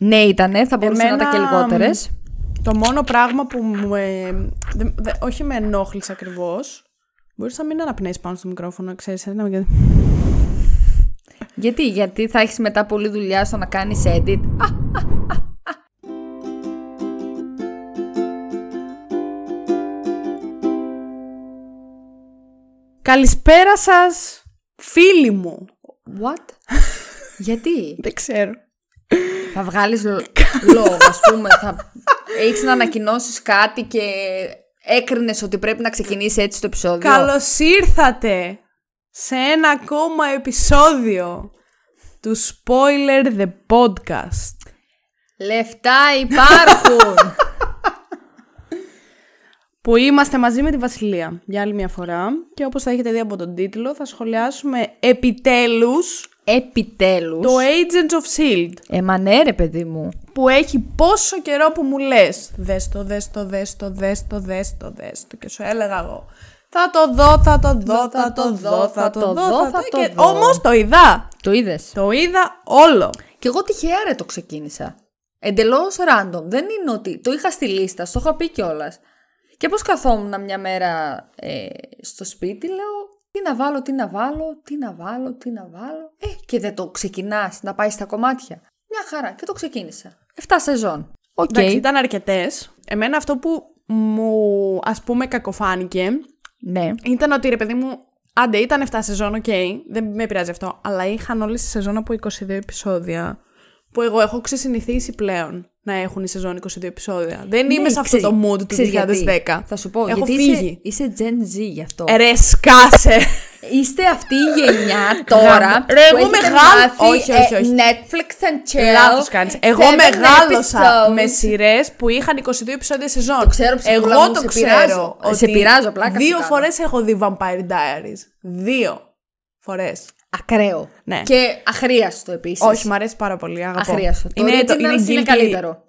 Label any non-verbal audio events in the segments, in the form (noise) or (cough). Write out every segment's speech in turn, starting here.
Ναι, ήτανε, θα μπορούσε να ήταν και Εμένα, λιγότερες. Το μόνο πράγμα που μου. ε, δε- δε- όχι με ενόχλησε ακριβώς. Μπορείς να μην αναπνέεις πάνω στο μικρόφωνο, ξέρεις. Ένα... γιατί- Γιατί, γιατί θα έχεις μετά πολλή δουλειά στο να κάνεις edit. Α, Καλησπέρα σας, φίλοι μου. what? γιατί; (laughs) Δεν ξέρω. Θα βγάλεις λο- λόγο, ας πούμε. Θα έχεις να ανακοινώσεις κάτι και έκρινες ότι πρέπει να ξεκινήσει έτσι το επεισόδιο. Καλώς ήρθατε σε ένα ακόμα επεισόδιο του Spoiler the Podcast. Λεφτά υπάρχουν! Που είμαστε μαζί με τη Βασιλεία για άλλη μια φορά και όπως θα έχετε δει από τον τίτλο θα σχολιάσουμε επιτέλους Επιτέλους. το Agents of S.H.I.E.L.D. Ε, μα ναι ρε παιδί μου. που έχει πόσο καιρό που μου λες δες το, δες το, δες το, δες το, δες το, δες το και σου έλεγα εγώ θα το δω, θα το δω, θα το δω, θα το δω, θα το και δω. Όμως το είδα, Το είδες. το είδα όλο. Και εγώ τυχαία ρε το ξεκίνησα. Εντελώς random. Δεν είναι ότι. Το είχα στη λίστα, στο είχα πει κιόλας. Και πώς καθόμουν μια μέρα ε, στο σπίτι, λέω τι να βάλω, τι να βάλω, τι να βάλω, τι να βάλω. Ε, και δεν το ξεκινάς να πάει στα κομμάτια. Μια χαρά. Και το ξεκίνησα. 7 σεζόν. Οκ. Εντάξει, ήταν αρκετές. Εμένα αυτό που μου ας πούμε κακοφάνηκε Ναι. ήταν ότι ρε παιδί μου, άντε ήταν 7 σεζόν, οκ, δεν με πειράζει αυτό, αλλά είχαν όλες τη σεζόν από 22 επεισόδια που εγώ έχω ξεσυνηθίσει πλέον να έχουν η σεζόν 22 επεισόδια. Δεν είμαι Ναι, σε αυτό ξέρεις- το mood του ξέρεις 2010. γιατί. Θα σου πω. Έχω γιατί φύγει. Είσαι, είσαι Gen Z γι' αυτό. Ε, Ρε σκάσε! Είστε αυτή η γενιά τώρα Γαμ- Ρε, που εγώ έχετε μεγάλο- μάθει, όχι, όχι, ε, όχι. Netflix and chill. Λάθος κάνεις. Εγώ seven μεγάλωσα episodes. με σειρές που είχαν 22 επεισόδια σεζόν. Το ξέρω, ψυχούλα Εγώ μου, το σε ξέρω. πειράζω. Ότι Σε πειράζω, πλάκα σου Δύο κάνω. φορές έχω δει Vampire Diaries. Δύο φορές. Ακραίο. Ναι. Και αχρίαστο επίσης. Όχι, μου αρέσει πάρα πολύ. Αγαπώ. Αχρίαστο. Το είναι, original είναι, guilty- καλύτερο.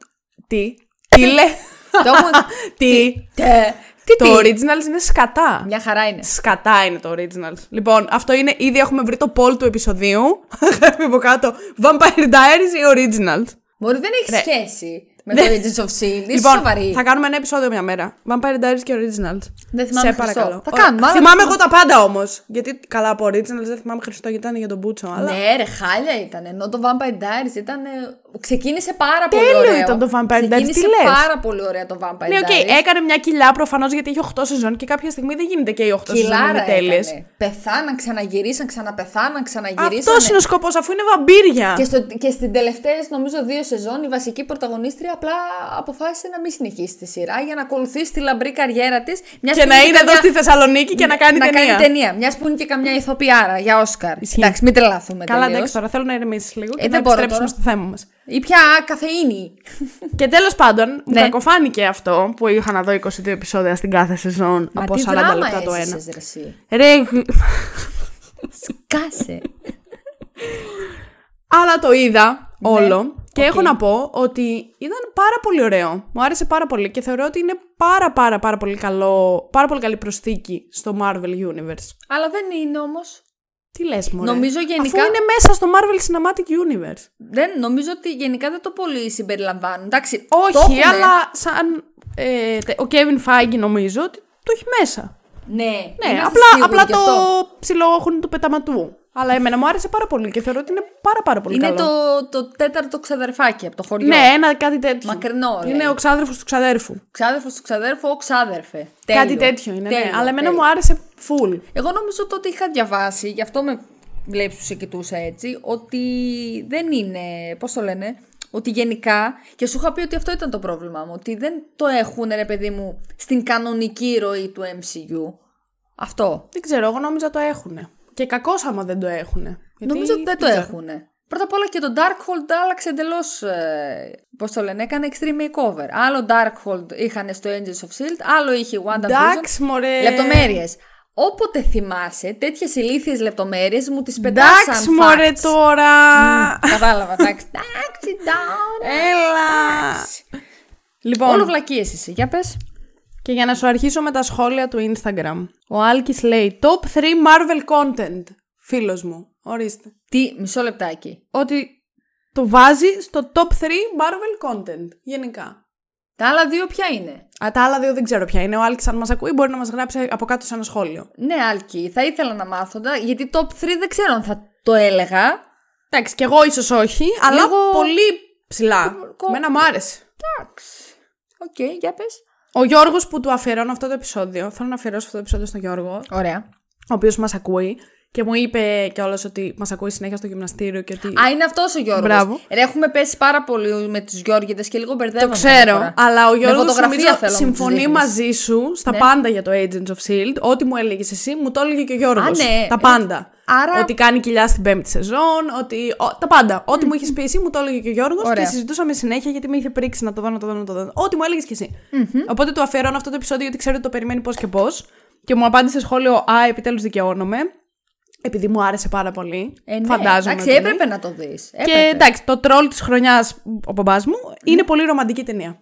Τι; (laughs) Τι λέ. το έχω... (laughs) Τι; Τε. Τι, Το τι; originals είναι σκατά. Μια χαρά είναι. Σκατά είναι το originals. Λοιπόν, αυτό είναι. Ήδη έχουμε βρει το poll του επεισοδίου. (laughs) Γράφει από κάτω. Vampire Diaries ή originals; Μπορεί δεν έχει Ρε. σχέση με το Agents of S.H.I.E.L.D. Είσαι Λοιπόν, σοβαρή. θα κάνουμε ένα επεισόδιο μια μέρα. Vampire Diaries και originals. Δεν θυμάμαι Σε Χριστό. παρακαλώ. Θα Ωραία. κάνουμε. αλλά- Θυμάμαι εγώ τα πάντα όμως. Γιατί καλά από originals δεν θυμάμαι Χριστό γιατί ήταν για τον Μπούτσο. Αλλά... Ναι, ρε, χάλια ήταν. Ενώ το Vampire Diaries ήταν. Ε, Ξεκίνησε πάρα πολύ Τέλειο ωραίο. ήταν το Vampire Diaries, τι Ξεκίνησε λες; πάρα πολύ ωραία το Vampire Ναι, οκ, Diaries. έκανε μια κοιλιά προφανώς γιατί έχει 8 σεζόν και κάποια στιγμή δεν γίνεται και οι 8 σεζόν Κοιλάρα είναι τέλειες. έκανε. Πεθάναν, ξαναγυρίσαν, ξαναπεθάναν, ξαναγυρίσαν. Αυτός είναι ο σκοπός, αφού είναι βαμπύρια. Και, στο, και στην τελευταίες, νομίζω, δύο σεζόν, η βασική πρωταγωνίστρια απλά αποφάσισε να μην συνεχίσει τη σειρά για να ακολουθήσει τη λαμπρή καριέρα της. Και να είναι εδώ στη Θεσσαλονίκη και να κάνει να ταινία. κάνει ταινία. Μιας που είναι και καμιά ηθοποιάρα για Όσκαρ. Εντάξει, μην τρελαθούμε Καλά, τελείως. εντάξει, τώρα θέλω να ηρεμήσεις λίγο και Ε, να δεν μπορώ επιστρέψουμε τώρα. στο θέμα μας. Ή πια καφεΐνη. Και τέλος πάντων, μου Ναι. κακοφάνηκε αυτό που είχα να δω 22 επεισόδια στην κάθε σεζόν Μα από τι 40 δράμα λεπτά το ένα. έζησες, ρε εσύ. Ρε, Κάσε. αλλά το είδα όλο και οκ. έχω να πω ότι ήταν πάρα πολύ ωραίο. Μου άρεσε πάρα πολύ και θεωρώ ότι είναι πάρα πάρα πάρα πολύ καλό, πάρα πολύ καλή προσθήκη στο Marvel Universe. Αλλά δεν είναι όμως. Τι λες μωρέ; Νομίζω γενικά- Αφού είναι μέσα στο Marvel Cinematic Universe. Δεν, νομίζω ότι γενικά δεν το πολύ συμπεριλαμβάνουν. Εντάξει, το Όχι, έχουνε. αλλά σαν ε, τε- ο Kevin Feige νομίζω ότι το έχει μέσα. Ναι, Ναι, είμαστε απλά, σίγουροι απλά γι' το αυτό. ψιλόχουν του πεταματού. Αλλά εμένα μου άρεσε πάρα πολύ και θεωρώ ότι είναι πάρα πάρα πολύ Είναι καλό. το, το τέταρτο ξαδερφάκι από το χωριό. Ναι, ένα κάτι τέτοιο. Μακρινό, λέει. Είναι ο ξάδερφος του ξαδέρφου. Ξάδερφος του ξαδέρφου, ο ξάδερφε. Κάτι Τέλειο. τέτοιο είναι, ναι. Τέλειο, Αλλά εμένα τέλειο. μου άρεσε full. Εγώ νομίζω το ότι είχα διαβάσει, γι' αυτό με βλέπει που σε κοιτούσα έτσι, ότι δεν είναι. Πώς το λένε, ότι γενικά. Και σου είχα πει ότι αυτό ήταν το πρόβλημά μου. Ότι δεν το έχουν, ρε παιδί μου, στην κανονική ροή του MCU. Αυτό. Δεν ξέρω, εγώ νόμιζα το έχουνε. Και κακό άμα δεν το έχουνε. Γιατί Νομίζω ότι δεν το ξέρω. έχουν. Πρώτα απ' όλα και το Darkhold άλλαξε εντελώς. Ε, Πώς το λένε, έκανε extreme makeover. Άλλο Darkhold είχαν στο Angels of Shield, άλλο είχε η WandaVision. Εντάξει, μωρέ. Λεπτομέρειες. Όποτε θυμάσαι τέτοιες ηλίθιες λεπτομέρειες μου τις πετάσαν. Εντάξει, μωρέ facts. τώρα. Κατάλαβα, εντάξει. Εντάξει, down. Έλα. Λοιπόν, Όλο βλακίες εσύ, για πες. και για να σου αρχίσω με τα σχόλια του Instagram. Ο Άλκης λέει Top 3 Marvel content. Φίλος μου. Ορίστε. Τι, μισό λεπτάκι. Ότι το βάζει στο top 3 Marvel content. Γενικά. Τα άλλα δύο ποια είναι; Α, τα άλλα δύο δεν ξέρω ποια είναι. Ο Άλκης αν μας ακούει μπορεί να μας γράψει από κάτω σε ένα σχόλιο. Ναι, Άλκη, θα ήθελα να μάθω τα, γιατί top 3 δεν ξέρω αν θα το έλεγα. Εντάξει, κι εγώ ίσως όχι, αλλά Λίγο- πολύ ψηλά. Κο- Μένα μου άρεσε. Εντάξει. Οκ, για πες. Ο Γιώργος που του αφιερώνω αυτό το επεισόδιο, θέλω να αφιερώσω αυτό το επεισόδιο στον Γιώργο, Ωραία. ο οποίος μας ακούει και μου είπε κιόλας ότι μας ακούει συνέχεια στο γυμναστήριο και ότι... Α, είναι αυτός ο Γιώργος. Μπράβο. Ρε, έχουμε πέσει πάρα πολύ με τους Γιώργητες και λίγο Το μπερδεύομαι. ξέρω, καμιά φορά. αλλά ο Με Γιώργος φωτογραφία νομίζω θέλω να μου τους συμφωνεί δείχνεις. μαζί σου στα Ναι. πάντα για το Agents of S.H.I.E.L.D. Ό,τι μου έλεγες εσύ, μου το έλεγε και ο Γιώργος. Α, ναι. Τα Ε, πάντα. άρα- Ότι κάνει κοιλιά στην πέμπτη σεζόν, ότι... ο- τα πάντα. Ό,τι μου είχες πει εσύ, μου το έλεγε και ο Γιώργος Ωραία. και συζητούσαμε συνέχεια γιατί με είχε πρίξει να το δω, να το δω, να το δω. Ό,τι μου έλεγες και εσύ. Οπότε του αφιερώνω αυτό το επεισόδιο γιατί ξέρω ότι το περιμένει πώς και πώς. Και μου απάντησε σχόλιο Α, επιτέλους δικαιώνομαι. Επειδή μου άρεσε πάρα πολύ. Ε, ναι. Φαντάζομαι. Εντάξει, ότι είναι. έπρεπε να το δεις. Και Έπρεπε. εντάξει, το τρόλ της χρονιάς, ο μπαμπάς μου, είναι πολύ ρομαντική ταινία.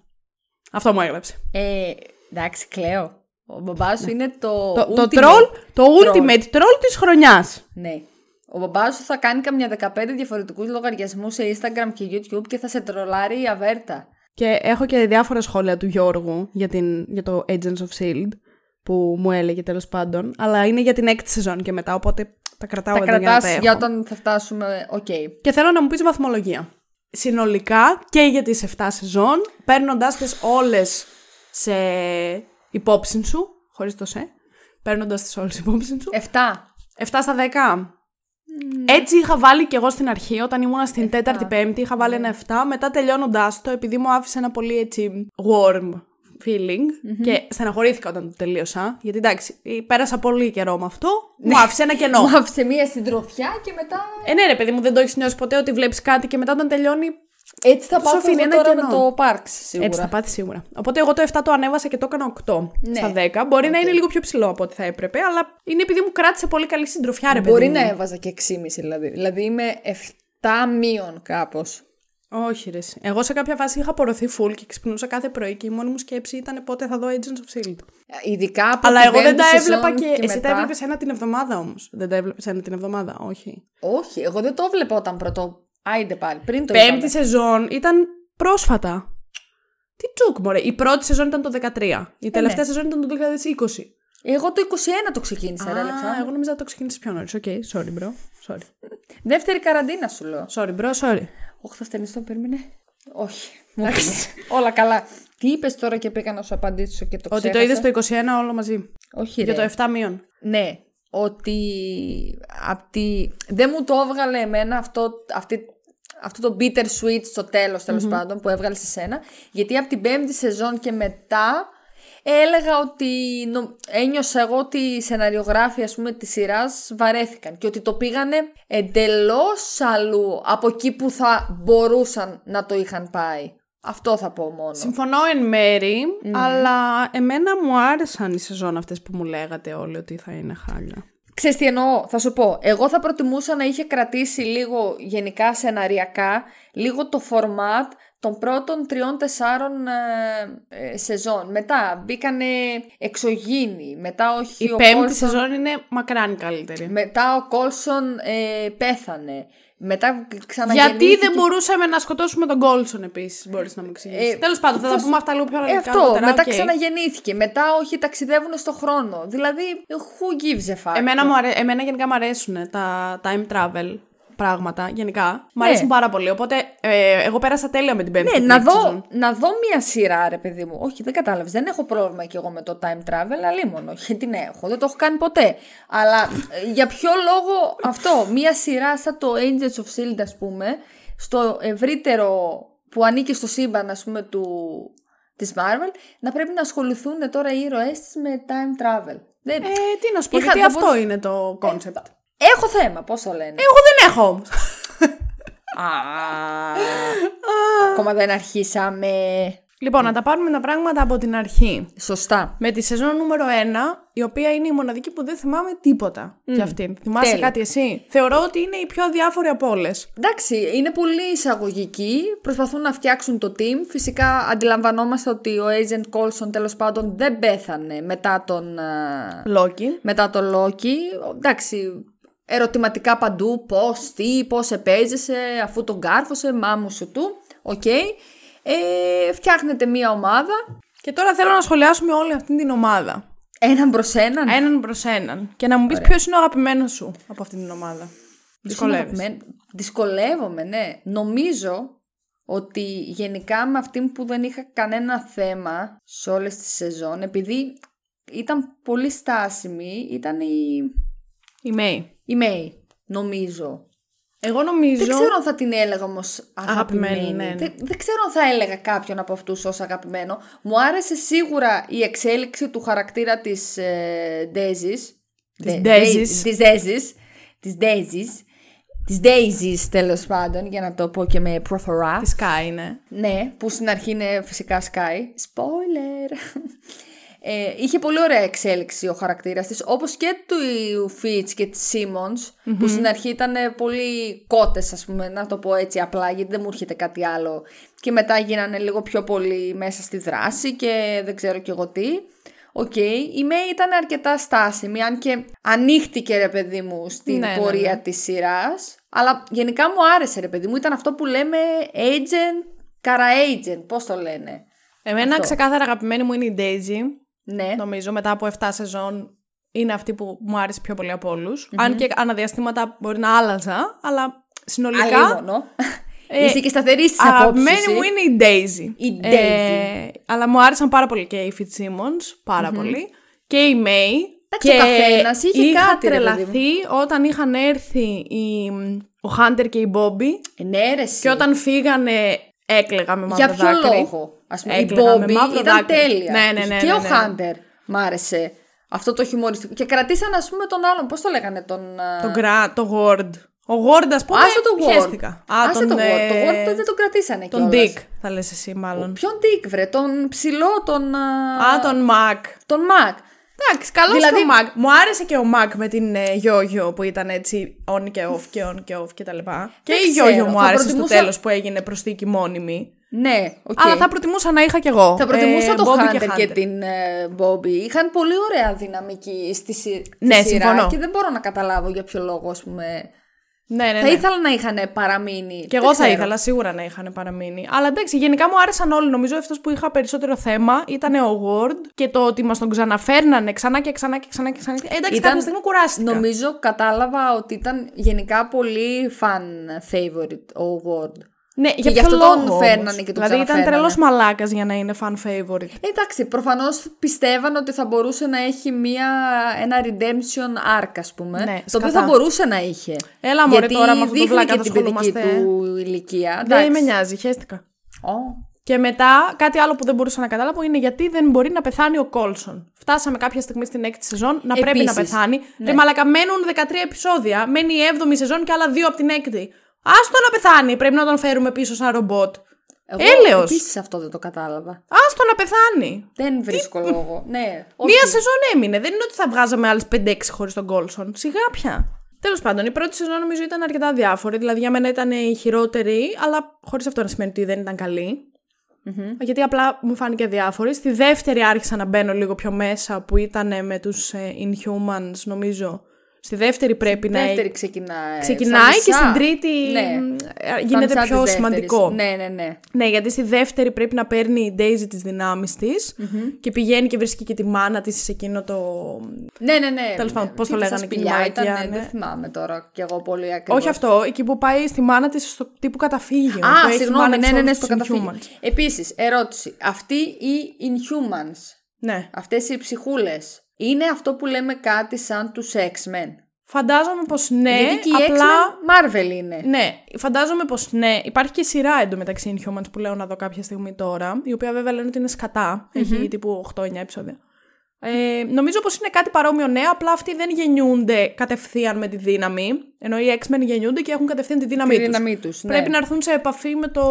Αυτό μου έγραψε. Ε, εντάξει, κλαίω. Ο μπαμπάς σου είναι το. Το, το ultimate troll, το troll. ultimate troll της χρονιάς. Ναι. Ο μπαμπάς σου θα κάνει καμιά 15 διαφορετικούς λογαριασμούς σε Instagram και YouTube και θα σε τρολάρει η αβέρτα. Και έχω και διάφορα σχόλια του Γιώργου για, την, για το Agents of S.H.I.E.L.D. που μου έλεγε τέλος πάντων. Αλλά είναι για την έκτη σεζόν και μετά, οπότε τα κρατάω τα εδώ για να τα κρατάς έχω. για όταν θα φτάσουμε. Οκ. Και θέλω να μου πεις βαθμολογία. Συνολικά και για τις 7 σεζόν, παίρνοντάς τις όλες σε υπόψη σου, χωρίς το σε, παίρνοντάς τις όλες υπόψη σου, 7. 7 στα 10. Έτσι είχα βάλει και εγώ στην αρχή, όταν ήμουν στην τέταρτη πέμπτη, είχα βάλει ένα 7. Μετά τελειώνοντάς το, επειδή μου άφησε ένα πολύ έτσι warm feeling και στεναχωρήθηκα όταν το τελείωσα. Γιατί εντάξει, πέρασα πολύ καιρό με αυτό. Μου άφησε ένα κενό. Μου άφησε μία συντροφιά και μετά. ε, ναι, ρε παιδί μου, δεν το έχεις νιώσει ποτέ ότι βλέπεις κάτι και μετά όταν τελειώνει. Έτσι θα Σου πάω αφήνει εγώ ένα τώρα κενό. με το Parks σίγουρα. Έτσι θα πάθεις σίγουρα. Οπότε εγώ το 7 το ανέβασα και το έκανα 8 Ναι. στα 10. Μπορεί να είναι λίγο πιο ψηλό από ό,τι θα έπρεπε, αλλά είναι επειδή μου κράτησε πολύ καλή συντροφιά, ρε παιδί. Μπορεί μου. να έβαζα και 6,5 δηλαδή. Δηλαδή είμαι 7 μείον κάπως. Όχι, ρε. εσύ. Εγώ σε κάποια φάση είχα απορροθεί full και ξυπνούσα κάθε πρωί και η μόνη μου σκέψη ήταν πότε θα δω Agents of S.H.I.E.L.D. Ειδικά από Αλλά την εγώ δεν πέμπτη τα σεζόν έβλεπα και. Εσύ μετά. τα έβλεπες ένα την εβδομάδα όμως. Δεν τα έβλεπες ένα την εβδομάδα, όχι. Όχι, εγώ δεν το έβλεπα όταν πρώτο. Άιντε πάλι, πριν το Πέμπτη είδαμε. σεζόν ήταν πρόσφατα. Τι τσουκ, μωρέ. Η πρώτη σεζόν ήταν το 2013. Η τελευταία ναι. σεζόν ήταν το 2020. Εγώ το 21 το ξεκίνησα, ρε Α, Αλεξάνδρα. εγώ νόμιζα ότι το ξεκίνησε πιο νωρίς. Οκ, sorry, bro. Sorry. Δεύτερη καραντίνα σου λέω. Sorry, bro, sorry. Όχι, θα στενιστώ, περίμενε. Όχι. Μου είπες. Όλα καλά. Τι είπες τώρα και πήγα να σου απαντήσω και το Ότι το ξέχασα. είδες στο 21 όλο μαζί. Όχι, Για ρε. το 7 μείον. Ναι, ότι απ' τη... δεν μου το έβγαλε εμένα αυτό, αυτή, αυτό το bitter sweet στο τέλος τέλος πάντων που έβγαλε σε σένα γιατί από την πέμπτη σεζόν και μετά έλεγα ότι νο- ένιωσα εγώ ότι οι σεναριογράφοι ας πούμε της σειράς βαρέθηκαν και ότι το πήγανε εντελώς αλλού από εκεί που θα μπορούσαν να το είχαν πάει. Αυτό θα πω μόνο. Συμφωνώ εν μέρη, αλλά εμένα μου άρεσαν οι σεζόν αυτές που μου λέγατε όλοι ότι θα είναι χάλια. Ξέρεις τι εννοώ, θα σου πω. Εγώ θα προτιμούσα να είχε κρατήσει λίγο γενικά σεναριακά, λίγο το format των πρώτων τριών-τεσσάρων ε, ε, σεζόν. Μετά μπήκανε εξωγήινοι, μετά όχι Η ο πέμπτη Κόλσον- σεζόν είναι μακράν καλύτερη. Μετά ο Κόλσον ε, πέθανε. Μετά ξαναγεννήθηκε. Γιατί δεν μπορούσαμε να σκοτώσουμε τον Κόλσον επίσης, μπορείς να μου εξηγήσεις. Ε, Τέλος πάντων, θα, θα τα σου- πούμε αυτά λίγο πιο Ε, αναλυτικά. αυτό, αργότερα, μετά οκ. ξαναγεννήθηκε. Μετά όχι ταξιδεύουν στο χρόνο. Δηλαδή, who gives a fuck; Εμένα, μου αρέ... Εμένα γενικά μου αρέσουν τα time travel πράγματα, γενικά. Μου Ναι. αρέσουν πάρα πολύ. Οπότε, ε, εγώ πέρασα τέλεια με την πέμπτη Ναι, και να την έκτη δω, σεζόν. να δω μία σειρά, ρε παιδί μου. Όχι, δεν κατάλαβες. Δεν έχω πρόβλημα κι εγώ με το time travel, αλίμονο. Γιατί ναι, έχω. Δεν το έχω κάνει ποτέ. Αλλά ε, για ποιο λόγο αυτό, μία σειρά σαν το Angels of Shield, ας πούμε, στο ευρύτερο που ανήκει στο σύμπαν, ας πούμε, του, της Marvel, να πρέπει να ασχοληθούν τώρα οι ήρωές της με time travel. Δεν... Ε, τι να σου πω, Είχα- γιατί θα αυτό μπορούσα- είναι το concept. Έχω θέμα, πώς το λένε. Εγώ δεν έχω όμως. Α, Ακόμα δεν αρχίσαμε. λοιπόν, να τα πάρουμε τα πράγματα από την αρχή. Σωστά. Με τη σεζόν νούμερο 1, η οποία είναι η μοναδική που δεν θυμάμαι τίποτα για αυτήν. Θυμάσαι τέλεια. κάτι εσύ; Θεωρώ ότι είναι η πιο αδιάφορη από όλες. Εντάξει, είναι πολύ εισαγωγική. Προσπαθούν να φτιάξουν το team. Φυσικά αντιλαμβανόμαστε ότι ο Agent Coulson τέλος πάντων δεν πέθανε μετά τον, α, Λόκι. μετά τον Loki. Εντάξει, ερωτηματικά παντού, πώς, τι, πώς επέζησε, αφού τον κάρφωσε, μαμουσουτού, οκ. Ε, φτιάχνετε μία ομάδα, Και τώρα θέλω να σχολιάσουμε όλη αυτή την ομάδα. έναν προς έναν. Έναν προς έναν. Και να μου πεις ποιος είναι ο αγαπημένος σου από αυτή την ομάδα. Δυσκολεύεσαι. Δυσκολεύομαι. Δυσκολεύομαι, ναι. Νομίζω ότι γενικά με αυτήν που δεν είχα κανένα θέμα σε όλες τις σεζόν, επειδή ήταν πολύ στάσιμη, ήταν η, Η Μέη. Η Μέη, νομίζω. Εγώ νομίζω. Δεν ξέρω αν θα την έλεγα όμως αγαπημένη. Αγαπημένη, ναι, ναι. Δεν, δεν ξέρω αν θα έλεγα κάποιον από αυτούς ως αγαπημένο. Μου άρεσε σίγουρα η εξέλιξη του χαρακτήρα της ε, Ντέζης. Της Daisies. Της Ντέζης. Της Ντέζης. Της Daisies τέλος πάντων, για να το πω και με προφορά. Της Sky είναι. Ναι, που στην αρχή είναι φυσικά Sky. Spoiler! Ε, είχε πολύ ωραία εξέλιξη ο χαρακτήρας της, όπως και του Fitz και της Simmons, που στην αρχή ήταν πολύ κότες, ας πούμε, να το πω έτσι απλά, γιατί δεν μου έρχεται κάτι άλλο. Και μετά γίνανε λίγο πιο πολύ μέσα στη δράση και δεν ξέρω κι εγώ τι. Οκ, η Μέη ήταν αρκετά στάσιμη, αν και ανοίχτηκε ρε παιδί μου στην Ναι, ναι, πορεία ναι. της σειράς. Αλλά γενικά μου άρεσε ρε παιδί μου, ήταν αυτό που λέμε agent, καρα agent, πώς το λένε. Εμένα Αυτό. ξεκάθαρα αγαπημένη μου είναι η Daisy. Ναι, Νομίζω μετά από 7 σεζόν είναι αυτή που μου άρεσε πιο πολύ από όλους. Αν και αναδιαστήματα μπορεί να άλλαζα, αλλά συνολικά. Αλίμονο. Ε, Είσαι και σταθερής στις Αγαπημένη απόψεις. μου είναι η Daisy. Η Daisy. Ε, αλλά μου άρεσαν πάρα πολύ και η Fitzsimmons, πάρα πολύ. Και η May. Εντάξει, και ο καθένας είχε είχα κάτι, ρε παιδί μου. τρελαθεί όταν είχαν έρθει η, ο Hunter και η Bobby Ε, Ναι, ρε, εσύ. και όταν φύγανε έκλαιγα με μαύρο Για ποιο δάκρυ. λόγο; Ας πούμε, η Έκλαιγα με Bobby μαύρο ήταν δάκρυ. τέλεια. Ναι, ναι, ναι, και ναι, ο ναι. Hunter μ' άρεσε. Αυτό το χιουμοριστικό. Και κρατήσαν, ας πούμε, τον άλλον. Πώς το λέγανε, τον. α, Το, γκρα, το Ward. Ο Ward, ας πούμε, Άσε το Ward. χαίστηκα. Α, Άσε τον, το Ward. Το ε, Ward δεν τον κρατήσανε Τον κιόλας. Dick, θα λες εσύ μάλλον. Ποιον Dick, βρε; Τον ψηλό, τον. Α, τον Mac. Τον Mac. Εντάξει, καλός Δηλαδή- και ο Mac. Μου άρεσε και ο Mac με την ε, Γιόγιο που ήταν έτσι on και off και on και off και τα λοιπά. Και η ξέρω, Γιόγιο μου θα άρεσε προτιμούσα- στο τέλος που έγινε προσθήκη μόνιμη. Ναι, οκ. Αλλά θα προτιμούσα να είχα κι εγώ. Θα προτιμούσα ε, το Bobby Hunter και, την ε, Bobby. Είχαν πολύ ωραία δυναμική στη, σι- στη Ναι, σειρά συμφωνώ. και δεν μπορώ να καταλάβω για ποιο λόγο, ας πούμε. Ναι, ναι, Θα ναι. ήθελα να είχαν παραμείνει. Και Δεν εγώ θα ξέρω. ήθελα σίγουρα να είχαν παραμείνει. Αλλά εντάξει, γενικά μου άρεσαν όλοι. Νομίζω αυτός που είχα περισσότερο θέμα ήταν ο Ward και το ότι μας τον ξαναφέρνανε ξανά και ξανά και ξανά και ξανά. Ε, εντάξει, Ήταν- κάποια στιγμή κουράστηκα. Νομίζω κατάλαβα ότι ήταν γενικά πολύ fan favorite ο Ward. Ναι, για γι' ποιο αυτό τον λόγο φέρνανε όμως; και τον Δηλαδή ήταν ξαναφέρνανε. τρελός μαλάκας για να είναι fan favorite. Εντάξει, προφανώς πιστεύαν ότι θα μπορούσε να έχει μια, ένα redemption arc, ας πούμε. Ναι, το οποίο σκατά. θα μπορούσε να είχε. Έλα μωρέ Γιατί τώρα με αυτό το δείχνει βλάκα και θα την παιδική ασχολούμαστε. του ηλικία. Δεν Εντάξει. με νοιάζει, χαίστηκα. Ω. Και μετά, κάτι άλλο που δεν μπορούσα να καταλάβω είναι γιατί δεν μπορεί να πεθάνει ο Κόλσον. Φτάσαμε κάποια στιγμή στην έκτη σεζόν να πρέπει να Επίσης, πεθάνει. ναι. Ρε μαλακα μένουν 13 επεισόδια. Μένει η 7η σεζόν και άλλα δύο από την έκτη. Άστο να πεθάνει. Πρέπει να τον φέρουμε πίσω σαν ρομπότ. Εγώ Έλεος. επίσης αυτό δεν το κατάλαβα. Άστο να πεθάνει. Δεν βρίσκω λόγο. Ναι, όχι. Μία σεζόν έμεινε. Δεν είναι ότι θα βγάζαμε άλλες 5-6 χωρίς τον Κόλσον. Σιγά πια. Τέλος πάντων, η πρώτη σεζόν νομίζω ήταν αρκετά διάφορη. Δηλαδή για μένα ήταν η χειρότερη, αλλά χωρίς αυτό να σημαίνει ότι δεν ήταν καλή. Γιατί απλά μου φάνηκε διάφορη. Στη δεύτερη άρχισα να μπαίνω λίγο πιο μέσα που ήταν με τους ε, Inhumans νομίζω. Στη δεύτερη πρέπει να Δεύτερη ξεκινάει. ξεκινάει Στα και μισά. στην τρίτη Ναι. ε, Στα γίνεται μισά πιο της σημαντικό. δεύτερης. Ναι, ναι, ναι. Ναι, γιατί στη δεύτερη πρέπει να παίρνει η Daisy τις δυνάμεις της και πηγαίνει και βρίσκει και τη μάνα της σε εκείνο το... Ναι, ναι, ναι. Τέλος πάντων, πώς το Τι, λέγανε στα εκείνη η σπηλιά μαγεία, ήταν, ναι. Δεν θυμάμαι τώρα κι εγώ πολύ ακριβώς. Όχι αυτό, εκεί που πάει στη μάνα της στο τύπου καταφύγιο. που Α, έχει συγγνώμη, μάνα ναι, της ναι, ναι, όλους στο τους καταφύγιο. Inhumans. Επίσης, ερώτηση. Αυτοί οι Inhumans, Ναι. αυτές οι ψυχούλες, είναι αυτό που λέμε κάτι σαν τους X-Men. Φαντάζομαι πως ναι, Γιατί και οι απλά... X-Men Marvel είναι. Ναι, φαντάζομαι πως ναι. Υπάρχει και σειρά εντωμεταξύ Inhumans που λέω να δω κάποια στιγμή τώρα, η οποία βέβαια λένε ότι είναι σκατά. Έχει τύπου 8-9 επεισόδια. Ε, νομίζω πως είναι κάτι παρόμοιο ναι, απλά αυτοί δεν γεννιούνται κατευθείαν με τη δύναμη, ενώ οι X-Men γεννιούνται και έχουν κατευθείαν τη δύναμή Τη τους. δύναμή τους, ναι. Πρέπει να έρθουν σε επαφή με το...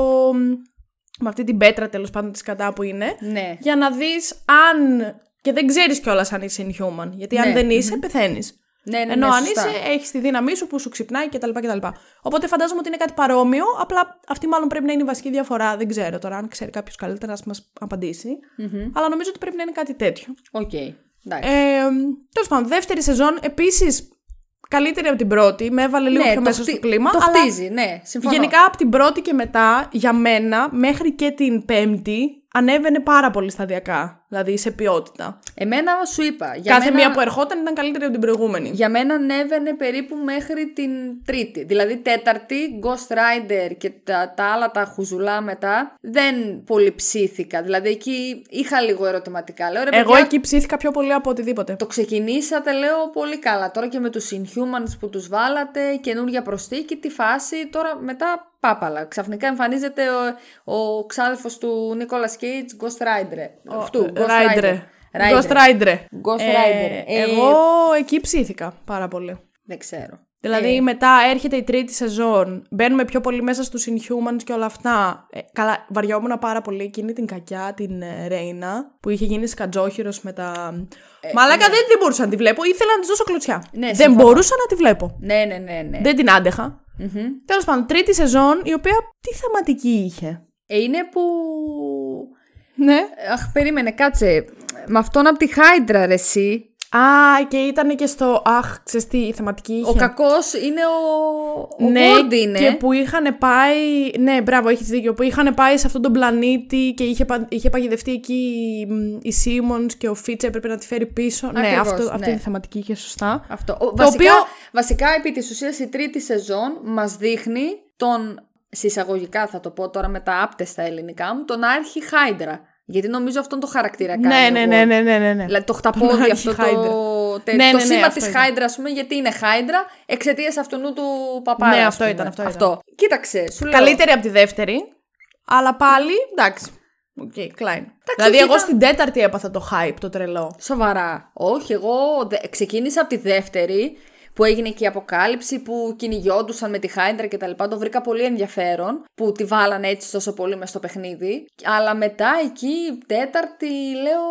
με αυτή την πέτρα τέλος πάντων τι σκατά που είναι, Ναι. για να δεις αν... και δεν ξέρεις κιόλας αν είσαι Inhuman, γιατί αν Ναι. δεν είσαι πεθαίνεις. Ναι, ναι, Ενώ ναι, αν σωστά. είσαι, έχεις τη δύναμή σου που σου ξυπνάει κτλ. κτλ. Οπότε φαντάζομαι ότι είναι κάτι παρόμοιο, απλά αυτή μάλλον πρέπει να είναι η βασική διαφορά. Δεν ξέρω τώρα, αν ξέρει κάποιος καλύτερα, να μας απαντησει Αλλά νομίζω ότι πρέπει να είναι κάτι τέτοιο. Οκ. Εντάξει. Ε, Τέλος πάντων, δεύτερη σεζόν. Επίσης, καλύτερη από την πρώτη. Με έβαλε λίγο ναι, πιο το μέσα χτί- στο κλίμα. Το αλλά χτίζει, ναι, συμφωνώ. γενικά από την πρώτη και μετά, για μένα, μέχρι και την πέμπτη, ανέβαινε πάρα πολύ σταδιακά. Δηλαδή σε ποιότητα. Εμένα σου είπα. Για Κάθε μένα, μία που ερχόταν ήταν καλύτερη από την προηγούμενη. Για μένα ανέβαινε περίπου μέχρι την τρίτη. Δηλαδή τέταρτη, Ghost Rider και τα, τα άλλα τα χουζουλά μετά δεν πολύ ψήθηκα. Δηλαδή εκεί είχα λίγο ερωτηματικά. Λέω, ρε, Εγώ παιδιά, εκεί ψήθηκα πιο πολύ από οτιδήποτε. Το ξεκινήσατε, λέω, πολύ καλά. Τώρα και με τους Inhumans που τους βάλατε, καινούργια προσθήκη, τι φάση. Τώρα μετά πάπαλα. Ξαφνικά εμφανίζεται ο, ο ξάδελφος του Nicolas Cage, Ghost Rider. Αυτού, Ghost Rider. Rider. Ghost Rider. Ghost Ε, Rider. Ε, εγώ εκεί ψήθηκα πάρα πολύ. Δεν ξέρω. Δηλαδή Ε, μετά έρχεται η τρίτη σεζόν, μπαίνουμε πιο πολύ μέσα στους Inhumans και όλα αυτά. Ε, καλά, βαριόμουν πάρα πολύ εκείνη την κακιά, την ε, Ρέινα, που είχε γίνει σκατζόχυρος με τα... Μαλάκα δεν την μπορούσα να τη βλέπω, ήθελα να της δώσω κλωτσιά. Ε, Ναι, δεν συμφωνώ. μπορούσα να τη βλέπω. Ναι, ναι, ναι. ναι. Δεν την άντεχα. Μμμ. Τέλος πάντων, τρίτη σεζόν, η οποία τι θεματική είχε. Ε, είναι που... Ναι. Αχ, περίμενε, κάτσε. Με αυτόν από τη Χάιντρα, ρε, εσύ. Α, και ήταν και στο. Αχ, ξέρεις τι, η θεματική είχε. Ο κακός είναι ο... Ο ναι, Ward είναι. και που είχαν πάει. Ναι, μπράβο, έχεις δίκιο. Που είχαν πάει σε αυτόν τον πλανήτη και είχε, πα- είχε παγιδευτεί εκεί μ, η Σίμον και ο Φίτσα έπρεπε να τη φέρει πίσω. ναι, Ακριβώς, αυτό, ναι. αυτή η θεματική είχε σωστά. Αυτό. Ο, βασικά, οποίο- βασικά, επί της ουσίας, η τρίτη σεζόν μας δείχνει τον, σε εισαγωγικά θα το πω τώρα με τα άπταιστα ελληνικά μου, τον αρχι Hydra. Γιατί νομίζω αυτόν το χαρακτήρα κάνει. Ναι, ο ναι, Ward. ναι, ναι, ναι, ναι, ναι. Δηλαδή το Τον χταπόδι Άρχη αυτό Χάιντρα. το, τε- Ναι, το ναι, ναι, σήμα αυτό της ήταν. Hydra, ας πούμε, γιατί είναι Hydra εξαιτίας αυτού του παπάρα. Ναι, ας αυτό πούμε. ήταν, αυτό ήταν. Κοίταξε, σου λέω. Καλύτερη από τη δεύτερη. Αλλά πάλι εντάξει. Ok, okay, κλάιν. Δηλαδή, όχι, εγώ ήταν- στην τέταρτη έπαθα το hype, το τρελό. Σοβαρά. Όχι, εγώ δε- ξεκίνησα από τη δεύτερη που έγινε και η αποκάλυψη που κυνηγιόντουσαν με τη Hydra και τα λοιπά. Το βρήκα πολύ ενδιαφέρον που τη βάλανε έτσι τόσο πολύ μες στο παιχνίδι. Αλλά μετά εκεί τέταρτη λέω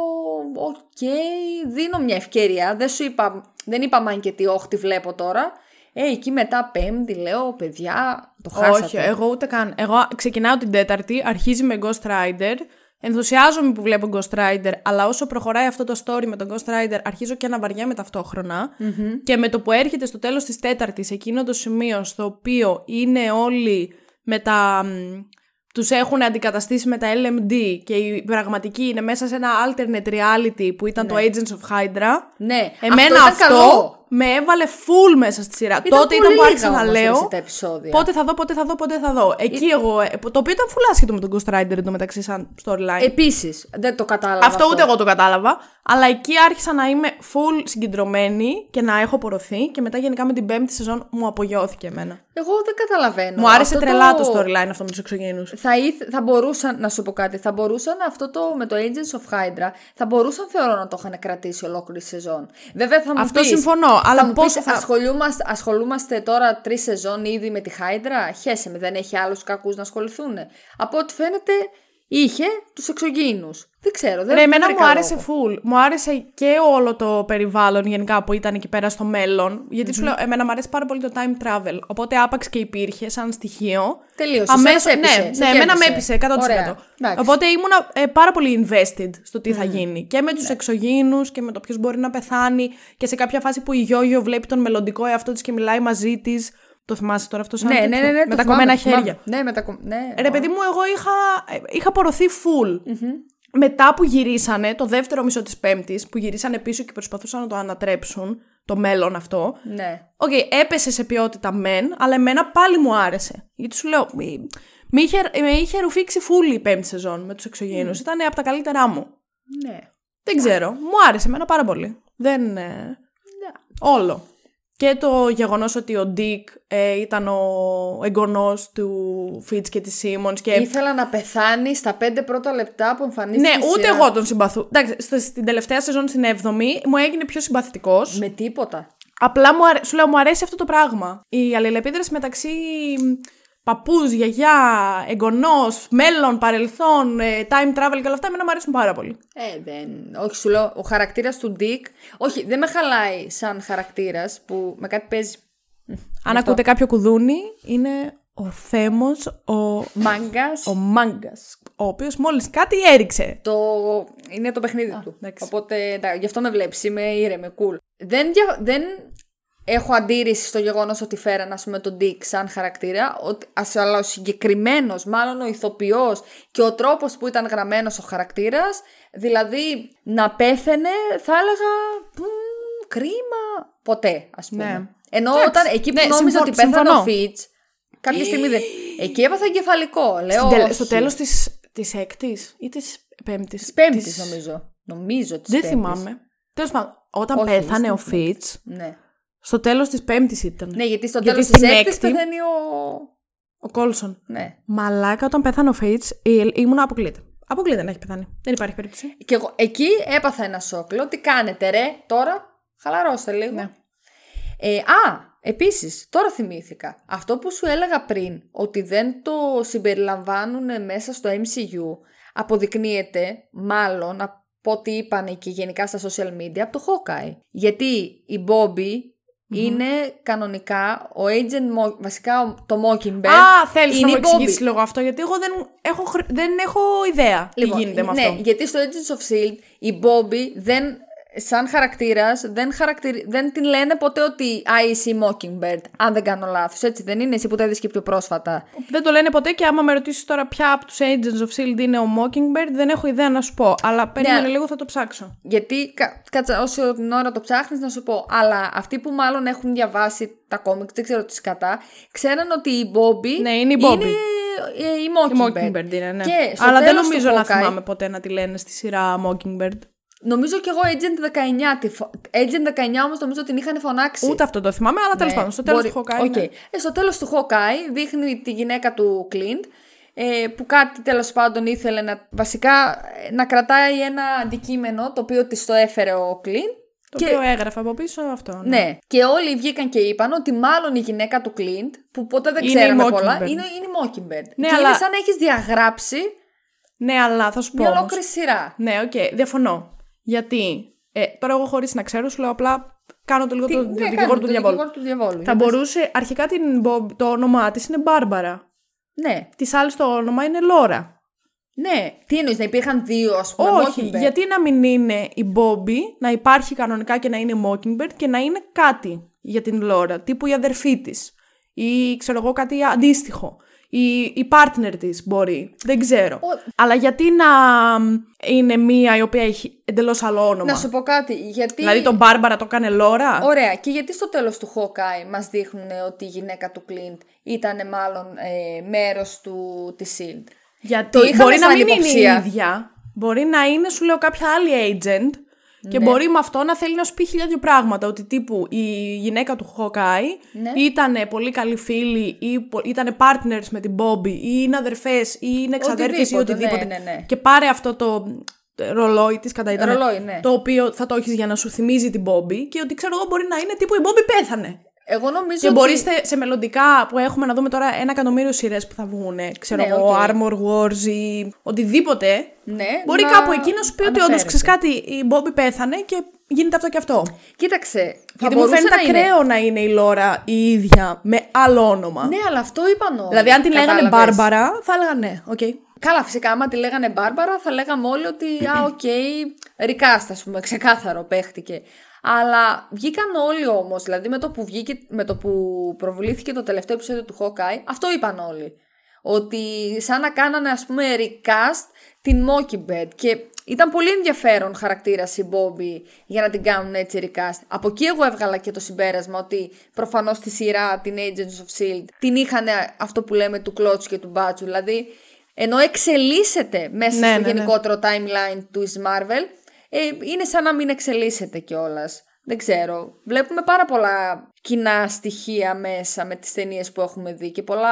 οκ, δίνω μια ευκαιρία. Δεν σου είπα, δεν είπα man και τι όχι τη βλέπω τώρα. Ε, εκεί μετά πέμπτη λέω παιδιά το χάσατε. Όχι, εγώ ούτε καν. Εγώ ξεκινάω την τέταρτη, αρχίζει με Ghost Rider. Ενθουσιάζομαι που βλέπω Ghost Rider, αλλά όσο προχωράει αυτό το story με τον Ghost Rider, αρχίζω και αναβαριέμαι ταυτόχρονα. Και με το που έρχεται στο τέλος της τέταρτης, εκείνο το σημείο στο οποίο είναι όλοι με τα... μ, Τους έχουν αντικαταστήσει με τα LMD και η πραγματική είναι μέσα σε ένα alternate reality που ήταν το Agents of Hydra. Ναι, Εμένα αυτό, αυτό, ήταν καλό. Με έβαλε full μέσα στη σειρά. Ήταν Τότε πολύ ήταν που άρχισα λίγα να όμως, ρε, λέω σε τα επεισόδια. πότε θα δω, πότε θα δω, πότε θα δω. Εκεί εγώ, ε, το οποίο ήταν full άσχετο με τον Ghost Rider εντωμεταξύ σαν storyline. Επίσης, δεν το κατάλαβα. αυτό ούτε εγώ το κατάλαβα. Αλλά εκεί άρχισα να είμαι full συγκεντρωμένη και να έχω πορωθεί. Και μετά γενικά με την πέμπτη σεζόν μου απογειώθηκε εμένα. Εγώ δεν καταλαβαίνω. Μου άρεσε Αυτό τρελά το... storyline αυτό με τους εξωγήινου. Θα, ήθε- θα μπορούσαν, να σου πω κάτι, θα μπορούσαν αυτό το με το Agents of Hydra, θα μπορούσαν θεωρώ να το είχαν κρατήσει ολόκληρη σεζόν. Βέβαια θα μου Αυτό πεις, συμφωνώ, θα αλλά μου πώς πεις, θα- ασχολούμαστε, ασχολούμαστε τώρα τρεις σεζόν ήδη με τη Hydra, χέσε με, δεν έχει άλλους κακούς να ασχοληθούν. Από ό,τι φαίνεται είχε τους εξωγήινους. Δεν ξέρω, δεν Ρε, εμένα βρήκα μου άρεσε λόγο. full. Μου άρεσε και όλο το περιβάλλον γενικά που ήταν εκεί πέρα στο μέλλον. Γιατί σου λέω, εμένα μου αρέσει πάρα πολύ το time travel. Οπότε άπαξ και υπήρχε σαν στοιχείο. Τελείωσε, Αμέσως, σε έπεισε, ναι, σε ναι, εμένα με κέρδισε. έπεισε 100%. Ωραία, εντάξει. Οπότε ήμουνα ε, πάρα πολύ invested στο τι θα γίνει. Και με τους εξωγήινους και με το ποιος μπορεί να πεθάνει. Και σε κάποια φάση που η Γιώγιο βλέπει τον μελλοντικό εαυτό της και μιλάει μαζί της. Το θυμάσαι τώρα αυτό σαν Ναι, ναι, τέτοιο; ναι, ναι, με το τα θυμάμαι, κομμένα το θυμάμαι. χέρια. Ναι, με τα κομ- ναι. Ρε παιδί μου, εγώ είχα, ε, είχα πορωθεί full. Μετά που γυρίσανε, το δεύτερο μισό της πέμπτης, που γυρίσανε πίσω και προσπαθούσαν να το ανατρέψουν, το μέλλον αυτό, Ναι. Οκ, έπεσε σε ποιότητα μεν, αλλά εμένα πάλι μου άρεσε. Γιατί σου λέω, μη- με είχε, με είχε ρουφήξει φούλη η πέμπτη σεζόν με τους εξωγήινους. Ήταν από τα καλύτερά μου. Ναι. Δεν ξέρω, μου άρεσε εμένα πάρα πολύ. Δεν... ε, Όλο. Και το γεγονός ότι ο Ντίκ ε, ήταν ο εγγονός του Φίτς και της Σίμονς και... Ήθελα να πεθάνει στα πέντε πρώτα λεπτά που εμφανίστηκε. Ναι, η ούτε σειρά. εγώ τον συμπαθού. Εντάξει, στο- στην τελευταία σεζόν, στην 7η, μου έγινε πιο συμπαθητικός. Με τίποτα. Απλά μου, αρέ... σου λέω, μου αρέσει αυτό το πράγμα. Η αλληλεπίδραση μεταξύ παππούς, γιαγιά, εγγονός, μέλλον, παρελθόν, ε, time travel και όλα αυτά, εμένα μου αρέσουν πάρα πολύ. Ε, δεν. Όχι, σου λέω, ο χαρακτήρας του Dick. Όχι, δεν με χαλάει σαν χαρακτήρας που με κάτι παίζει. Αν ακούτε κάποιο κουδούνι, είναι ο Θέμος, ο, Μάγκας. ο Μάγκας, ο οποίος μόλις κάτι έριξε. Το... Είναι το παιχνίδι του. εντάξει. Οπότε εντάξει, γι' αυτό με βλέπεις. Είμαι ήρεμη, cool. Δεν, δια... δεν έχω αντίρρηση στο γεγονός ότι φέραν ας πούμε τον Dick σαν χαρακτήρα, ότι, ας, αλλά ο συγκεκριμένος, μάλλον ο ηθοποιός και ο τρόπος που ήταν γραμμένος ο χαρακτήρας, δηλαδή να πέθαινε θα έλεγα «Μμμ, κρίμα, ποτέ ας πούμε. Ναι. Ενώ Εντάξει, όταν εκεί που ναι, νόμιζα συμφω- ότι πέθανε συμφωνώ. ο Φίτς, κάποια στιγμή δεν... Εκεί έπαθα εγκεφαλικό, λέω Στην τελε- όχι. στο τέλος της, της έκτης ή της πέμπτης; Της πέμπτης της- νομίζω. Νομίζω της Δεν πέμπτης. θυμάμαι. Τέλος πάντων, όταν Όχι, πέθανε στην ο Φίτς, Ναι. Στο τέλος της πέμπτης ήταν. ναι, γιατί στο Γιατί τέλος της στην έκτης έκτη- πεθαίνει ο... Ο Κόλσον. Ναι. Μαλάκα, όταν πέθανε ο Φίτς, η- ήμουν αποκλείται. Αποκλείται να έχει πεθάνει. Δεν υπάρχει περίπτωση. Και εγώ εκεί έπαθα ένα σοκ. Λέω, τι κάνετε ρε, τώρα χαλαρώστε λίγο. Ναι. Ε, α, επίσης, τώρα θυμήθηκα. Αυτό που σου έλεγα πριν, ότι δεν το συμπεριλαμβάνουν μέσα στο MCU, αποδεικνύεται μάλλον από ό,τι είπαν και γενικά στα social media από το Hawkeye. Γιατί η Bobby είναι κανονικά ο agent, Mo- βασικά ο- το Mockingbird. Α, θέλεις να είναι μου η Bobby. εξηγήσει λίγο αυτό, γιατί εγώ δεν έχω, χρ- δεν έχω ιδέα Λοιπόν, τι γίνεται με ναι, αυτό. γιατί στο Agents of S.H.I.E.L.D. η Bobby δεν, σαν χαρακτήρας δεν, χαρακτηρι... δεν την λένε ποτέ ότι «Α, είσαι η Mockingbird», αν δεν κάνω λάθος, έτσι δεν είναι, εσύ που τα είδες και πιο πρόσφατα. Δεν το λένε ποτέ και άμα με ρωτήσεις τώρα ποια από τους Agents of S.H.I.E.L.D. είναι ο Mockingbird, δεν έχω ιδέα να σου πω. Αλλά περίμενε Ναι. λίγο, θα το ψάξω. Γιατί, κα- κάτσα, όσο την ώρα το ψάχνεις να σου πω, αλλά αυτοί που μάλλον έχουν διαβάσει τα κόμικ, δεν ξέρω τι σκατά, ξέραν ότι η Bobby Ναι, είναι η Bobby. είναι ε, η Η Mockingbird. Mockingbird είναι, ναι. Και στο Αλλά δεν τέλος του νομίζω να Hawkeye- θυμάμαι ποτέ να τη λένε στη σειρά Mockingbird. Νομίζω κι εγώ Agent 19. τη φο- Agent 19 όμως νομίζω την είχαν φωνάξει. Ούτε αυτό το θυμάμαι, αλλά τέλος Ναι, πάντων, στο τέλος μπορεί- του Hawkeye. Ok. ναι. Ε, στο τέλος του Hawkeye δείχνει τη γυναίκα του Clint ε, που κάτι τέλος πάντων ήθελε να βασικά ε, να κρατάει ένα αντικείμενο το οποίο της το έφερε ο Clint Το και, οποίο έγραφε από πίσω αυτό. ναι, και όλοι βγήκαν και είπαν ότι μάλλον η γυναίκα του Clint που ποτέ δεν Είναι η ξέραμε Mockingbird. πολλά είναι, είναι η Mockingbird Ναι, και αλλά- είναι σαν να έχεις διαγράψει Ναι, αλλά θα σου πω. μια όμως. ολόκληρη σειρά. Ναι, οκ, διαφωνώ. Γιατί ε, τώρα εγώ χωρίς να ξέρω, σου λέω απλά κάνω το λίγο Τι- το, ναι, το κάνουμε δικηγόρο του το διαβόλου. δικηγόρο του διαβόλου. Θα Για πες. μπορούσε, αρχικά την, Bob- το όνομά της είναι Barbara. Ναι, Της άλλης το όνομα είναι Laura. ναι. Τι εννοείς, να υπήρχαν δύο ας πούμε Όχι, Mockingbird? γιατί να μην είναι η Μπόμπι, να υπάρχει κανονικά και να είναι Mockingbird και να είναι κάτι για την Laura, τύπου η αδερφή της. Ή ξέρω εγώ κάτι αντίστοιχο. Η, η partner της μπορεί. Δεν ξέρω. Ο- Αλλά γιατί να είναι μία η οποία έχει εντελώς άλλο όνομα; Να σου πω κάτι, γιατί... Δηλαδή τον Μπάρμπαρα το έκανε Λόρα; Ωραία, και γιατί στο τέλος του Hawkeye μας δείχνουν ότι η γυναίκα του Clint ήταν μάλλον ε, μέρος του, της SHIELD. Γιατί Το είχαμε μπορεί να σαν μην υποψία. είναι η ίδια. Μπορεί να είναι, σου λέω, κάποια άλλη agent. Και Ναι. μπορεί με αυτό να θέλει να σου πει χίλια δυο πράγματα. Ότι τύπου η γυναίκα του Hawkeye Ναι. ήταν πολύ καλή φίλη ή ήταν partners με την Bobby ή είναι αδερφές ή είναι εξαδέρφες ή Οτιδήποτε, οτιδήποτε. ναι, ναι, ναι. Και πάρε αυτό το ρολόι τι σκατά ήταν. Ρολόι, ναι. Το οποίο θα το έχεις για να σου θυμίζει την Bobby και ότι ξέρω εγώ μπορεί να είναι τύπου η Bobby πέθανε. Εγώ νομίζω Και ότι... μπορεί σε, σε μελλοντικά που έχουμε να δούμε τώρα ένα εκατομμύριο σειρές που θα βγουν, ξέρω Ναι, εγώ, ok. Armor Wars ή οτιδήποτε. Ναι, Μπορεί να κάπου εκεί να σου πει ότι όντως αναφέρεται. ξέρεις κάτι, η Μπόμπι πέθανε και γίνεται αυτό και αυτό. Κοίταξε, θα Γιατί μου μπορούσε φαίνεται να είναι... ακραίο να είναι η Laura η ίδια με άλλο όνομα. Ναι, αλλά αυτό είπαν όλοι. δηλαδή, αν την λέγανε κατάλαβες. Barbara, θα έλεγα ναι, οκ. Καλά, φυσικά, άμα τη λέγανε Barbara, θα λέγαμε όλοι ότι, α, ok, recast, ας πούμε, ξεκάθαρο, παίχτηκε. Αλλά βγήκαν όλοι όμως, δηλαδή με το που, βγήκε, με το που προβλήθηκε το τελευταίο επεισόδιο του Hawkeye, αυτό είπαν όλοι. Ότι σαν να κάνανε, ας πούμε, recast την Mockingbird και ήταν πολύ ενδιαφέρον χαρακτήρα η Bobby για να την κάνουν έτσι recast. Από εκεί εγώ έβγαλα και το συμπέρασμα ότι προφανώς στη σειρά την Agents of S.H.I.E.L.D. την είχαν αυτό που λέμε του κλότσου και του μπάτσου. Δηλαδή, ενώ εξελίσσεται μέσα Ναι, στο ναι, ναι. γενικότερο timeline του εις Marvel, ε, είναι σαν να μην εξελίσσεται κιόλας. Δεν ξέρω. Βλέπουμε πάρα πολλά κοινά στοιχεία μέσα με τις ταινίες που έχουμε δει και πολλά,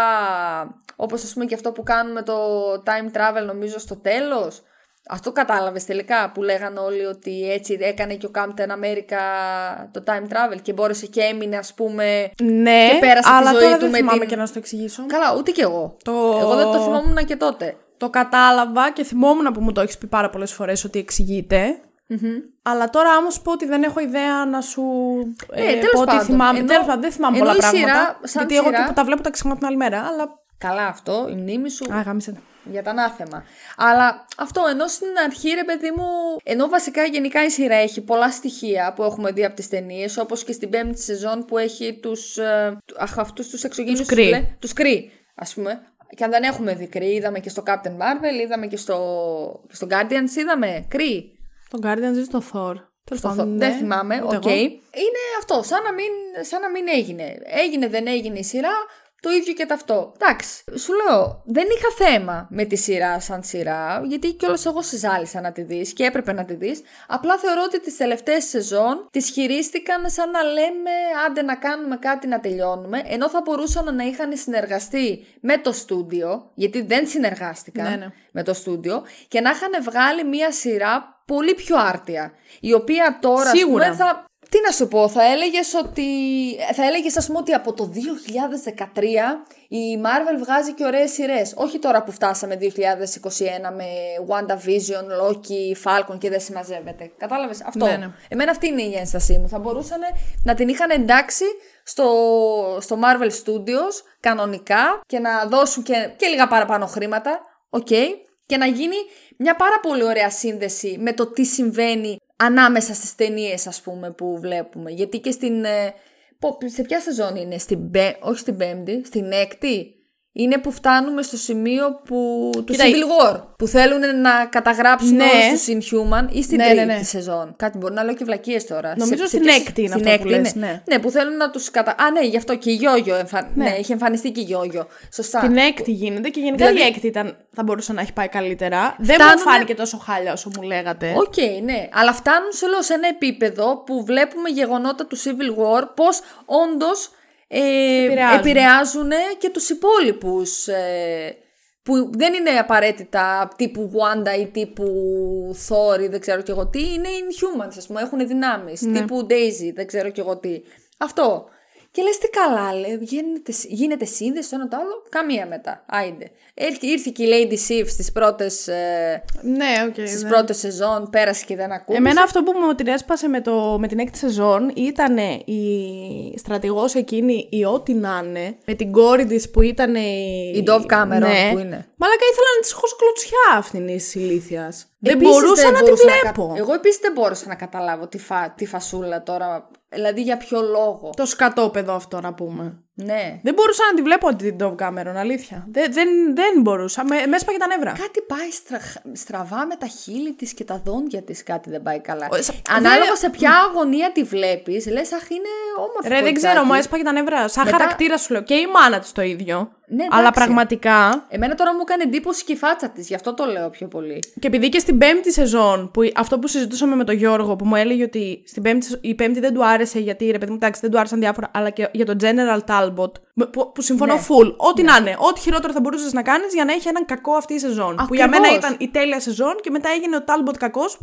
όπως ας πούμε και αυτό που κάνουμε το time travel νομίζω στο τέλος. Αυτό κατάλαβες τελικά που λέγανε όλοι ότι έτσι έκανε και ο Captain America το time travel και μπόρεσε και έμεινε ας πούμε... Ναι, Και πέρασε τη αλλά ζωή τώρα του δεν με θυμάμαι την- και να σου το εξηγήσω. Καλά, ούτε κι εγώ. Το- Εγώ δεν το θυμόμουν και τότε. Το κατάλαβα και θυμόμουν που μου το έχεις πει πάρα πολλές φορές ότι εξηγείται. Αλλά τώρα άμα σου πω ότι δεν έχω ιδέα να σου Ναι, ε, τέλος πω ότι πάντων. θυμάμαι. Ενώ- τέλος πάντων, δεν θυμάμαι ενώ πολλά η σειρά, πράγματα. σαν γιατί εγώ σειρά- και που τα βλέπω τα ξεχνάω την άλλη μέρα. Αλλά. Καλά αυτό, η μνήμη σου. Α, γάμισε τα. Για τα ανάθεμα. Αλλά αυτό ενώ στην αρχή, ρε παιδί μου, ενώ βασικά γενικά η σειρά έχει πολλά στοιχεία που έχουμε δει από τις ταινίες, όπως και στην πέμπτη σεζόν που έχει τους. Αχ, αυτούς τους εξωγήινους. Τους Kree. Τους Kree, ας πούμε. Και αν δεν έχουμε δει Kree, είδαμε και στο Captain Marvel, είδαμε και στο, και στο Guardians, είδαμε Kree. Τον Guardians ή στο Thor. Τέλος Στο πάντων, Thor. ναι, Δεν θυμάμαι. ούτε Οκ. εγώ. Είναι αυτό. Σαν να, μην, σαν να μην έγινε. Έγινε, δεν έγινε η σειρά. Το ίδιο και ταυτό. Εντάξει. Σου λέω, δεν είχα θέμα με τη σειρά σαν σειρά, γιατί κιόλας εγώ σε ζάλισα να τη δεις και έπρεπε να τη δεις. Απλά θεωρώ ότι τις τελευταίες σεζόν τις χειρίστηκαν σαν να λέμε άντε να κάνουμε κάτι να τελειώνουμε, ενώ θα μπορούσαν να είχαν συνεργαστεί με το στούντιο, γιατί δεν συνεργάστηκαν Ναι, ναι. με το στούντιο, και να είχαν βγάλει μία σειρά πολύ πιο άρτια. Η οποία τώρα ας Σίγουρα. πούμε, θα. Τι να σου πω, θα έλεγες ότι. Θα έλεγες ας πούμε ότι από το 2013 η Marvel βγάζει και ωραίες σειρές. Όχι τώρα που φτάσαμε 2021 με WandaVision, Loki, Falcon και δεν συμμαζεύεται. Κατάλαβες; Αυτό. Ναι, ναι. Εμένα αυτή είναι η ένστασή μου. Θα μπορούσαν να την είχαν εντάξει στο, στο Marvel Studios κανονικά και να δώσουν και, και λίγα παραπάνω χρήματα. Οκ. και να γίνει μια πάρα πολύ ωραία σύνδεση με το τι συμβαίνει ανάμεσα στις ταινίες ας πούμε που βλέπουμε. Γιατί και στην... ε, πο- σε ποια σεζόν είναι, στην, πέ- όχι στην πέμπτη, στην έκτη; Είναι που φτάνουμε στο σημείο που, τους Κοίτα, Civil War. Που θέλουν να καταγράψουν Ναι. όλους τους Inhuman ή στην Ναι, τρίτη ναι, ναι. σεζόν. Κάτι μπορεί να λέω και βλακίες τώρα. Νομίζω στην ποιες- έκτη είναι στην αυτό που έκτη λες, είναι. ναι. Ναι, που θέλουν να τους κατα... Α, ναι, γι' αυτό και η Γιώγιο. Εμφα... Ναι. Ναι. είχε εμφανιστεί και η Γιώγιο. Σωστά. Την έκτη γίνεται και γενικά Δηλαδή- η έκτη ήταν, θα μπορούσε να έχει πάει καλύτερα. Δεν Φτάνουνε- μου φάνηκε τόσο χάλια όσο μου λέγατε. Οκ, ναι. Αλλά φτάνουν σε, λέω, σε ένα επίπεδο που βλέπουμε γεγονότα του Civil War πώς όντως ε, Επηρεάζουν. επηρεάζουν και τους υπόλοιπους ε, που δεν είναι απαραίτητα τύπου Wanda ή τύπου Thor ή δεν ξέρω και εγώ τι, είναι Inhumans ας πούμε, έχουν δυνάμεις, Ναι. τύπου Daisy, δεν ξέρω και εγώ τι. Αυτό. Και λες τι καλά, λέει, γίνεται, γίνεται σύνδεση το ένα το άλλο, και μετά, άιντε. Ήρθε, ήρθε και η Lady Sif στις πρώτες, ε, Ναι, οκ. στις ναι. πρώτες σεζόν, πέρασε και δεν ακούγεται. Εμένα αυτό που μου την έσπασε με, το, με την έκτη σεζόν ήταν η στρατηγός εκείνη η ό,τι να είναι, με την κόρη της που ήταν η... Η Dove Cameron ναι. που είναι. Μαλάκα ήθελα να της χώσω κλωτσιά αυτήν της ηλίθιας. Δεν Επίσης μπορούσα δεν να τη μπορούσα βλέπω. κα- Εγώ επίσης δεν μπόρεσα να καταλάβω τη, φα... τη φασούλα τώρα. Δηλαδή για ποιο λόγο; Το σκατόπεδο αυτό να πούμε. Ναι. Δεν μπορούσα να τη βλέπω την Dove Cameron, αλήθεια. Δεν, δεν, δεν μπορούσα. Με, με έσπαγε τα νεύρα. Κάτι πάει στρα... στραβά με τα χείλη της και τα δόντια της, κάτι δεν πάει καλά. Ο- σα- Ανάλογα δεν- σε ποια αγωνία τη βλέπεις, λες αχ είναι όμορφο Ρε, δεν κοριτσάκι». ξέρω, μου έσπαγε τα νεύρα. Σαν Μετά- χαρακτήρα σου λέω. Και η μάνα της το ίδιο. Ναι, αλλά εντάξει. πραγματικά. Εμένα τώρα μου έκανε εντύπωση και η φάτσα της, γι' αυτό το λέω πιο πολύ. Και επειδή και στην πέμπτη σεζόν, που αυτό που συζητούσαμε με τον Γιώργο, που μου έλεγε ότι στην πέμπτη, σεζόν- η πέμπτη δεν του άρεσε γιατί ρε παιδί μου, εντάξει, δεν του άρεσαν διάφορα, αλλά και για τον General Talbot, με- που, που συμφωνώ Ναι. full. Ό,τι να είναι. Ό,τι χειρότερο θα μπορούσες να κάνεις για να έχει έναν κακό αυτή η σεζόν. Που για μένα Ακριβώς. ήταν η τέλεια σεζόν και μετά έγινε ο Talbot κακός.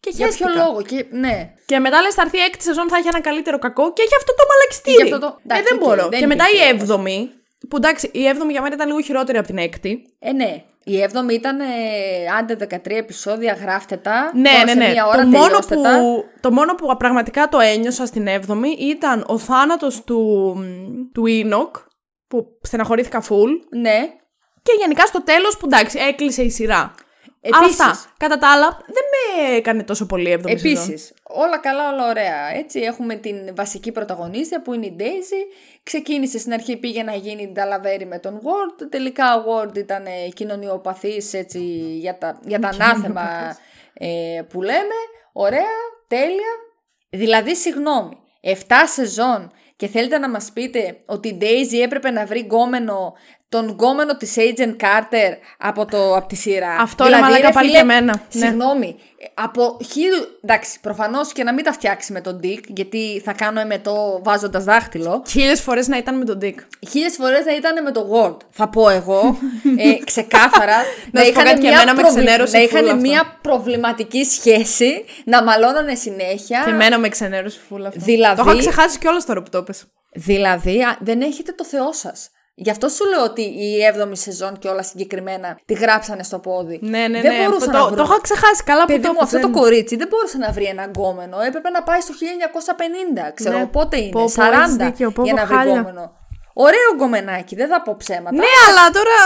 Και Για ποιο χέστηκα. λόγο, και... ναι. Και μετά λες, θα έρθει η έκτη σεζόν, θα έχει ένα καλύτερο κακό και έχει αυτό το μαλακιστήρι. Και γι' αυτό το- ε, εντάξει, δεν οκ, μπορώ. δεν και μετά η υπήρχε λόγος. έβδομη, που εντάξει, η έβδομη για μένα ήταν λίγο χειρότερη από την έκτη. Ε, ναι. Η έβδομη ήταν ε, άντε 13 επεισόδια, γράφτε τα. Ναι, Τώρα ναι, σε ναι. Μία ώρα το, μόνο τελειώστε που, τα. το μόνο που πραγματικά το ένιωσα στην 7η ήταν ο θάνατος του, του Enoch, που στεναχωρήθηκα full. Ναι. Και γενικά στο τέλος που εντάξει, έκλεισε η σειρά. Επίσης. Αλλά αυτά. Κατά τα άλλα, δεν με έκανε τόσο πολύ η 7η σεζόν. Επίσης, όλα καλά, όλα ωραία. Έτσι, έχουμε την βασική πρωταγωνίστρια που είναι η Daisy. Ξεκίνησε στην αρχή, πήγε να γίνει νταλαβέρι με τον Ward. Τελικά ο Ward ήταν ε, κοινωνιοπαθής έτσι, για τα, για τα ανάθεμα ε, που λέμε. Ωραία, τέλεια. Δηλαδή, συγγνώμη, 7 σεζόν και θέλετε να μας πείτε ότι η Daisy έπρεπε να βρει γκόμενο, τον γκόμενο της Agent Carter από, το, από τη σειρά. Αυτό ρε μαλάκα πάλι και εμένα. Ναι. Συγγνώμη, ε, από χίλιου. Εντάξει, προφανώς και να μην τα φτιάξει με τον Dick, γιατί θα κάνω εμετό βάζοντας δάχτυλο. Χίλιες φορές να ήταν με τον Dick. Χίλιες φορές να ήταν με το Word. Θα πω εγώ ε, (laughs) ξεκάθαρα Να σου πω κάτι, και εμένα με ξενέρωσε να full είχαν αυτό. μια προβληματική σχέση, να μαλώνανε συνέχεια. Και εμένα με ξενέρωσε φούλα αυτό. Δηλαδή- Το είχα ξεχάσει κιόλας τώρα που το πες. Δηλαδή, α, δεν έχετε το Θεό σας. Γι' αυτό σου λέω ότι η 7η σεζόν και όλα συγκεκριμένα τη γράψανε στο πόδι. Ναι, ναι, δεν ναι. μπορούσαν το, να το βρουν. είχα ξεχάσει καλά που Παιδί το μου, αυτό δεν- το κορίτσι δεν μπορούσε να βρει ένα γκόμενο. Έπρεπε να πάει στο 1950. Ξέρω Ναι. πότε είναι. Πω, πω, 40 έχεις δίκιο, πω, για πω, να βρει χάλια. γκόμενο. Ωραίο γκομενάκι, δεν θα πω ψέματα. Ναι, αλλά τώρα.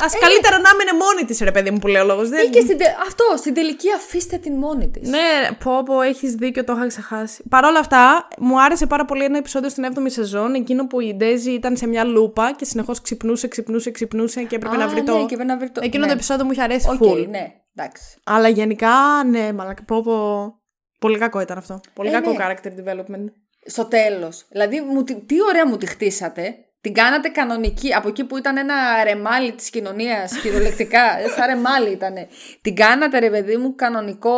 Α καλύτερα να έμενε μόνη της, ρε παιδί μου, που λέει ο λόγος. Ή και στην τε- αυτό, στην τελική αφήστε την μόνη της. Ναι, πω πω, έχεις δίκιο, το είχα ξεχάσει. Παρ' όλα αυτά, μου άρεσε πάρα πολύ ένα επεισόδιο στην 7η σεζόν, εκείνο που η Daisy ήταν σε μια λούπα και συνεχώς ξυπνούσε, ξυπνούσε, ξυπνούσε και έπρεπε να βρει το. Ναι, και πρέπει να βρει το. Εκείνο ναι. το επεισόδιο μου είχε αρέσει Οκ, full. ναι, εντάξει. Αλλά γενικά, ναι, μαλάκα, πω πω. Πολύ κακό ήταν αυτό. Πολύ Ε, κακό ναι. character development. Στο τέλος. Δηλαδή, μου, τη- τι ωραία μου τη χτίσατε. Την κάνατε κανονική. Από εκεί που ήταν ένα ρεμάλι της κοινωνίας, κυριολεκτικά. (laughs) σαν ρεμάλι ήταν. Την κάνατε, ρε παιδί μου, κανονικό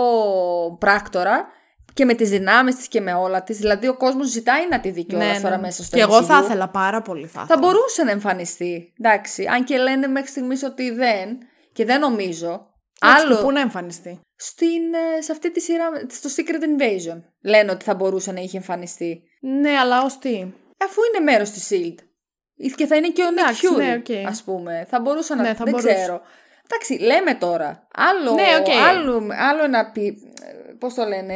πράκτορα και με τις δυνάμεις της και με όλα της. Δηλαδή, ο κόσμος ζητάει να τη δει κιόλας τώρα μέσα στο Ναι, Και εγώ θα MCU. ήθελα πάρα πολύ. Θα, Θα ήθελα. μπορούσε να εμφανιστεί. Εντάξει. Αν και λένε μέχρι στιγμής ότι δεν. Και δεν νομίζω. Εντάξει, και Άλλο Πού να εμφανιστεί. στην, ε, σε αυτή τη σειρά, στο Secret Invasion, λένε ότι θα μπορούσε να είχε εμφανιστεί. Ναι, αλλά ως τι; Αφού είναι μέρος της Shield. Και θα είναι και ο Nick Εντάξει, Fury, ναι, οκ. ας πούμε. Θα μπορούσε να... Ναι, θα δεν μπορούσε. ξέρω. Εντάξει, λέμε τώρα. Άλλο, Ναι, οκ. άλλο, άλλο ένα πι... Πώς το λένε...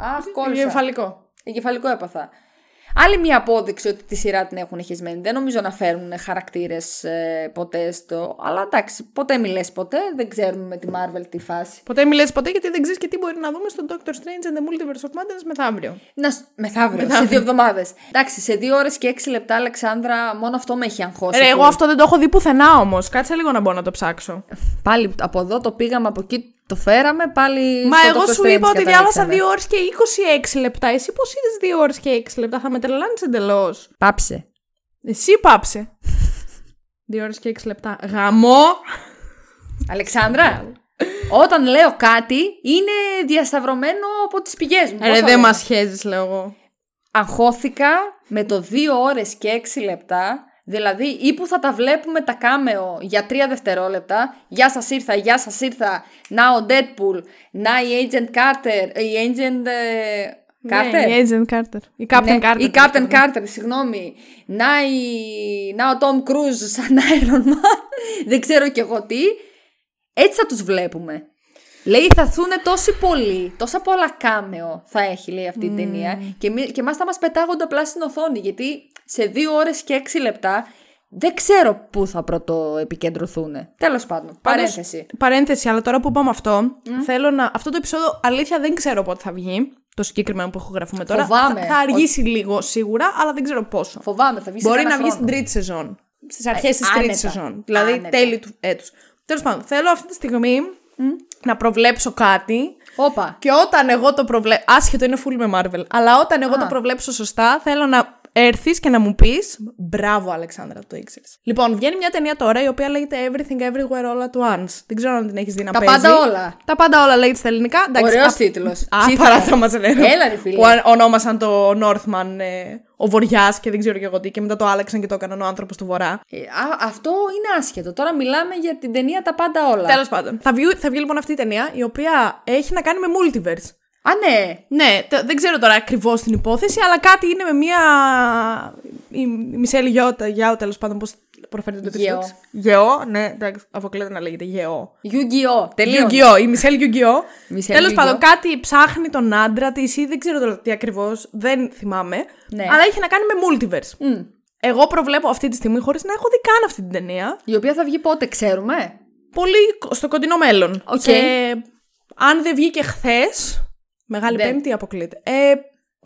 α, Αχ, κόλλησα. Εγκεφαλικό. Εγκεφαλικό έπαθα. Άλλη μια απόδειξη ότι τη σειρά την έχουν χεσμένη. Δεν νομίζω να φέρουν χαρακτήρες ποτέ στο. Αλλά εντάξει, ποτέ μη λες ποτέ. Δεν ξέρουμε με τη Marvel τι φάση. Ποτέ μη λες ποτέ γιατί δεν ξέρεις και τι μπορεί να δούμε στο Doctor Strange in the Multiverse of Madness μεθαύριο. Να, σ- μεθαύριο, σε δύο εβδομάδες. Εντάξει, σε δύο ώρες και έξι λεπτά, Αλεξάνδρα, μόνο αυτό με έχει αγχώσει. Ρε, εγώ πολύ. αυτό δεν το έχω δει πουθενά όμως. Κάτσε λίγο να μπορώ να το ψάξω. Πάλι από εδώ το πήγαμε, από εκεί το φέραμε, πάλι. Μα στο εγώ Doctor σου Strange είπα ότι διάβασα καταλήξαμε. 2 ώρες και 26 λεπτά. Εσύ πώς είδες 2 ώρες και 6 λεπτά, θα με τρελάνεις εντελώς. Πάψε. Εσύ πάψε. (laughs) 2 ώρες και 6 λεπτά. Γαμό! Αλεξάνδρα, όταν λέω κάτι, είναι διασταυρωμένο από τις πηγές μου. Πώς Ρε, το δεν λένε; μας χέζεις, λέω εγώ. αγχώθηκα με το 2 ώρες και 6 λεπτά. Δηλαδή, ή που θα τα βλέπουμε τα κάμεο για 3 δευτερόλεπτα. Γεια σας ήρθα, γεια σας ήρθα. Να ο Deadpool, να η Agent Carter, η Agent ε, Carter; Ναι, η Agent Carter. Η Captain Ναι, Carter. Η Captain Carter, συγγνώμη. Να, η... να ο Tom Cruise σαν (laughs) Iron Man. Δεν ξέρω κι εγώ τι. Έτσι θα τους βλέπουμε. Λέει θα έρθουν τόσοι πολλοί, τόσα πολλά κάμεο θα έχει λέει αυτή η ταινία και, μη, και εμάς θα μας πετάγονται απλά στην οθόνη γιατί σε δύο ώρες και έξι λεπτά δεν ξέρω πού θα πρώτο επικεντρωθούν. Τέλος πάντων, παρένθεση. Παρένθεση, αλλά τώρα που είπαμε αυτό, θέλω να. Αυτό το επεισόδιο αλήθεια δεν ξέρω πότε θα βγει. Το συγκεκριμένο που ηχογραφούμε τώρα. Φοβάμαι. Θα, θα αργήσει λίγο σίγουρα, αλλά δεν ξέρω πόσο. Φοβάμαι, θα βγει σε Μπορεί ένα να βγει χρόνο. στην τρίτη σεζόν. Στις αρχές της άνετα. τρίτη σεζόν. Δηλαδή Άνετα. τέλη του έτους. Τέλος πάντων, θέλω αυτή τη στιγμή να προβλέψω κάτι. Όπα. Και όταν εγώ το προβλέψω. Άσχετο είναι full με Marvel. Αλλά όταν εγώ Α. το προβλέψω σωστά, θέλω να έρθεις και να μου πεις. Μπράβο, Αλεξάνδρα, το ήξερες. Λοιπόν, βγαίνει μια ταινία τώρα η οποία λέγεται Everything Everywhere All at Once. Δεν ξέρω αν την έχεις δει να Τα παίζει. πάντα όλα. Τα πάντα όλα λέγεται στα ελληνικά. Εντάξει, Ωραίος α- τίτλος. Α, Ψήφισα. παρά θα μα λένε. Έλα, ρε φίλε. Που αν- ονόμασαν το Northman ε, ο Βορειά και δεν ξέρω και εγώ τι. Και μετά το άλλαξαν και το έκαναν ο άνθρωπος του Βορρά. Ε, α, αυτό είναι άσχετο. Τώρα μιλάμε για την ταινία Τα Πάντα Όλα. Τέλος πάντων. Θα βγει, θα βγει λοιπόν αυτή η ταινία η οποία έχει να κάνει με multiverse. Α, ναι. Ναι, τε- δεν ξέρω τώρα ακριβώς την υπόθεση, αλλά κάτι είναι με μία. Η η Μισελ Γιώτα, Γιάου τέλος πάντων, πώς προφέρετε το Γεώ. επίθετο. Γεώ, ναι, εντάξει, αποκλείεται να λέγεται Γεώ. Yu-Gi-Oh! Τελείως. Γιουγκιό, η Μισελ Γιουγκιό. Μισελ Τέλος Yu-Gi-Oh. πάντων, κάτι ψάχνει τον άντρα της ή δεν ξέρω τώρα τι ακριβώς, δεν θυμάμαι. Ναι. Αλλά έχει να κάνει με multiverse. Εγώ προβλέπω αυτή τη στιγμή, χωρίς να έχω δει καν αυτή την ταινία, Η οποία θα βγει πότε, ξέρουμε; πολύ κο- στο κοντινό μέλλον. Οκ. Και αν δεν βγήκε χθες. Μεγάλη Δεν. Πέμπτη αποκλείεται. Ε,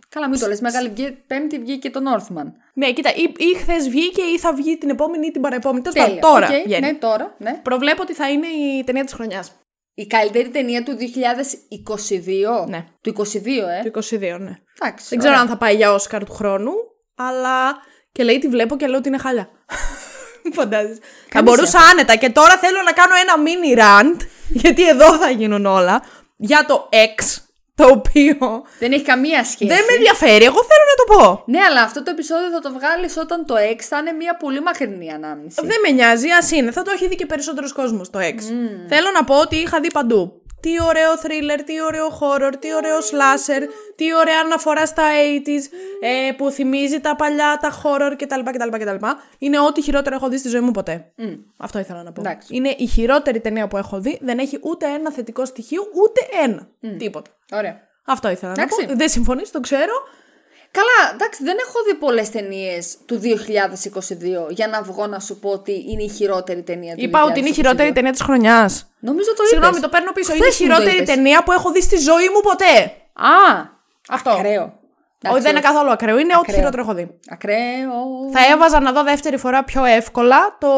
Καλά, μην το λες. Μεγάλη βγή- Πέμπτη βγήκε το Northman. ναι, κοίτα, ή, ή χθες βγήκε ή θα βγει την επόμενη ή την παραεπόμενη. Τέλος πάντων, Τέλεια. τώρα Οκ, βγαίνει. Ναι, τώρα. Ναι. Προβλέπω ότι θα είναι η ταινία της χρονιάς. Η καλύτερη ταινία του 2022. Ναι. Του 22, ε. Το 22, ναι. Εντάξει. Δεν ξέρω ωραία. αν θα πάει για Όσκαρ του χρόνου, αλλά και λέει τη βλέπω και λέω ότι είναι χάλια. (laughs) Φαντάζεσαι. Θα μπορούσα άνετα και τώρα θέλω να κάνω ένα mini rant, (laughs) γιατί εδώ θα γίνουν όλα, για το X, το οποίο Δεν έχει καμία σχέση. δεν με ενδιαφέρει, εγώ θέλω να το πω. Ναι, αλλά αυτό το επεισόδιο θα το βγάλεις όταν το 6 θα είναι μια πολύ μακρινή ανάμνηση. Δεν με νοιάζει, ας είναι. Θα το έχει δει και περισσότερο κόσμο το X. Θέλω να πω ότι είχα δει παντού. Τι ωραίο thriller, τι ωραίο horror, τι ωραίο slasher, τι ωραία αναφορά στα 80s, ε, που θυμίζει τα παλιά, τα horror κτλ. κτλ, κτλ. Είναι ό,τι χειρότερο έχω δει στη ζωή μου ποτέ. Αυτό ήθελα να πω. Εντάξει. Είναι η χειρότερη ταινία που έχω δει. Δεν έχει ούτε ένα θετικό στοιχείο, ούτε ένα. Τίποτα. Ωραία. Αυτό ήθελα Εντάξει. να πω. Δεν συμφωνείς, το ξέρω. Καλά, εντάξει, δεν έχω δει πολλές ταινίες του 2022 για να βγω να σου πω ότι είναι η χειρότερη ταινία του 2022. Είπα ότι είναι η χειρότερη ταινία της χρονιάς. Νομίζω το Συγγνώμη, είπες. το παίρνω πίσω. Χθες Είναι η μου το χειρότερη είπες. ταινία που έχω δει στη ζωή μου ποτέ. Α, Αυτό. ακραίο. Όχι, δεν είναι καθόλου ακραίο. Είναι ό,τι Ακραίο. χειρότερο έχω δει. Ακραίο. Θα έβαζα να δω δεύτερη φορά πιο εύκολα το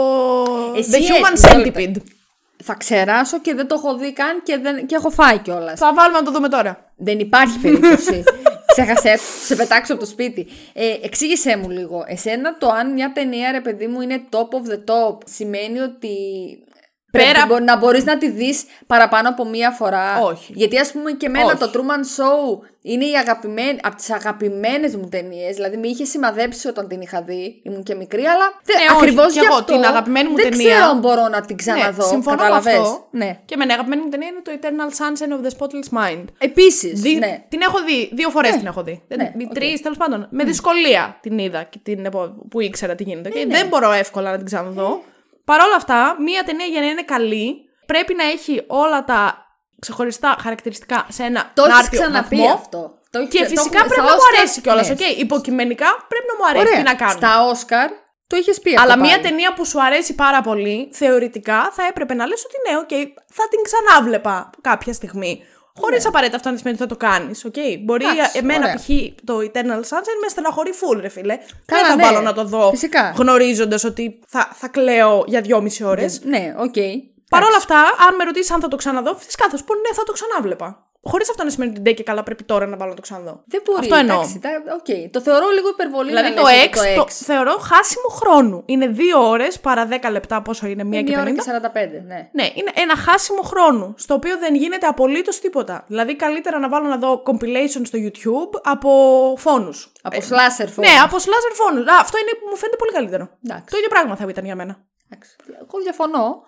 Εσύ The Human έτσι, όλα τα- Centipede. Θα ξεράσω και δεν το έχω δει καν και, δεν... και έχω φάει κιόλας. Θα βάλουμε να το δούμε τώρα. Δεν υπάρχει περίπτωση. (laughs) Ξέχασε, σε πετάξω από το σπίτι. Ε, εξήγησέ μου λίγο. Εσένα το αν μια ταινία, ρε παιδί μου, είναι top of the top, σημαίνει ότι. Πέρα- Πρέπει μπο- να μπορείς να τη δεις παραπάνω από μία φορά. Όχι. Γιατί ας πούμε και εμένα Όχι. το Truman Show είναι η αγαπημένη, από τις αγαπημένες μου ταινίες. Δηλαδή με είχε σημαδέψει όταν την είχα δει. Ήμουν και μικρή, αλλά δεν, Ναι, όχι. ακριβώς Κι γι' εγώ αυτό την αγαπημένη μου δεν ταινία- ξέρω αν μπορώ να την ξαναδώ. Ναι, συμφωνώ με Κατάλαβες; αυτό. Ναι. Και με αγαπημένη μου ταινία είναι το Eternal Sunshine of the Spotless Mind. Επίσης, Δι- ναι. Την έχω δει, δύο φορές την έχω δει. ναι, Δεν- οκ. Τρεις τέλος πάντων. Με δυσκολία την είδα και την, επο- που ήξερα τι γίνεται. και ναι. δεν μπορώ εύκολα να την ξαναδώ. Παρ' όλα αυτά, μία ταινία για να είναι καλή πρέπει να έχει όλα τα ξεχωριστά χαρακτηριστικά σε ένα Το έχεις άρτιο ξαναπεί βαθμό. αυτό. Το έχεις- Και το φυσικά έχουμε- πρέπει στα να μου Όσκαρ- αρέσει κιόλας. ναι. Okay. Υποκειμενικά πρέπει να μου αρέσει Ωραία. τι να κάνω. Στα Όσκαρ το είχες πει Αλλά αυτό μία πάλι. ταινία που σου αρέσει πάρα πολύ, θεωρητικά θα έπρεπε να λες ότι ναι, οκ, θα την ξανάβλεπα κάποια στιγμή. Χωρίς απαραίτητα αυτό να σημαίνει ότι θα το κάνεις. Okay? Μπορεί Ναι. Εντάξει, εμένα ωραία. π.χ. το Eternal Sunshine με στεναχωρεί full, ρε φίλε. Καλά, Δεν θα ναι. βάλω να το δω Φυσικά. γνωρίζοντας ότι θα, θα κλαίω για δυόμιση ώρες. Ναι, οκ. Παρ' όλα αυτά, αν με ρωτήσεις αν θα το ξαναδώ, φυσικά θα σου πω ναι, θα το ξανάβλεπα. Χωρίς αυτό να σημαίνει ότι ντε και καλά πρέπει τώρα να βάλω να το ξαναδώ. Δεν μπορεί. Αυτό εννοώ. εντάξει, τα- οκ. Το θεωρώ λίγο υπερβολή. Δηλαδή να το λες X, ότι το X. θεωρώ χάσιμο χρόνου. Είναι δύο ώρες παρά 10 λεπτά, πόσο είναι, μία Είναι και μία ώρα 50. και 45, ναι. Ναι, είναι ένα χάσιμο χρόνου, στο οποίο δεν γίνεται απολύτως τίποτα. Δηλαδή, καλύτερα να βάλω να δω compilation στο YouTube από φόνους. Από slasher phone. Ναι, από slasher φόνους. Αυτό είναι που μου φαίνεται πολύ καλύτερο. Εντάξει. Το ίδιο πράγμα θα ήταν για μένα. Εντάξει. Εγώ διαφωνώ.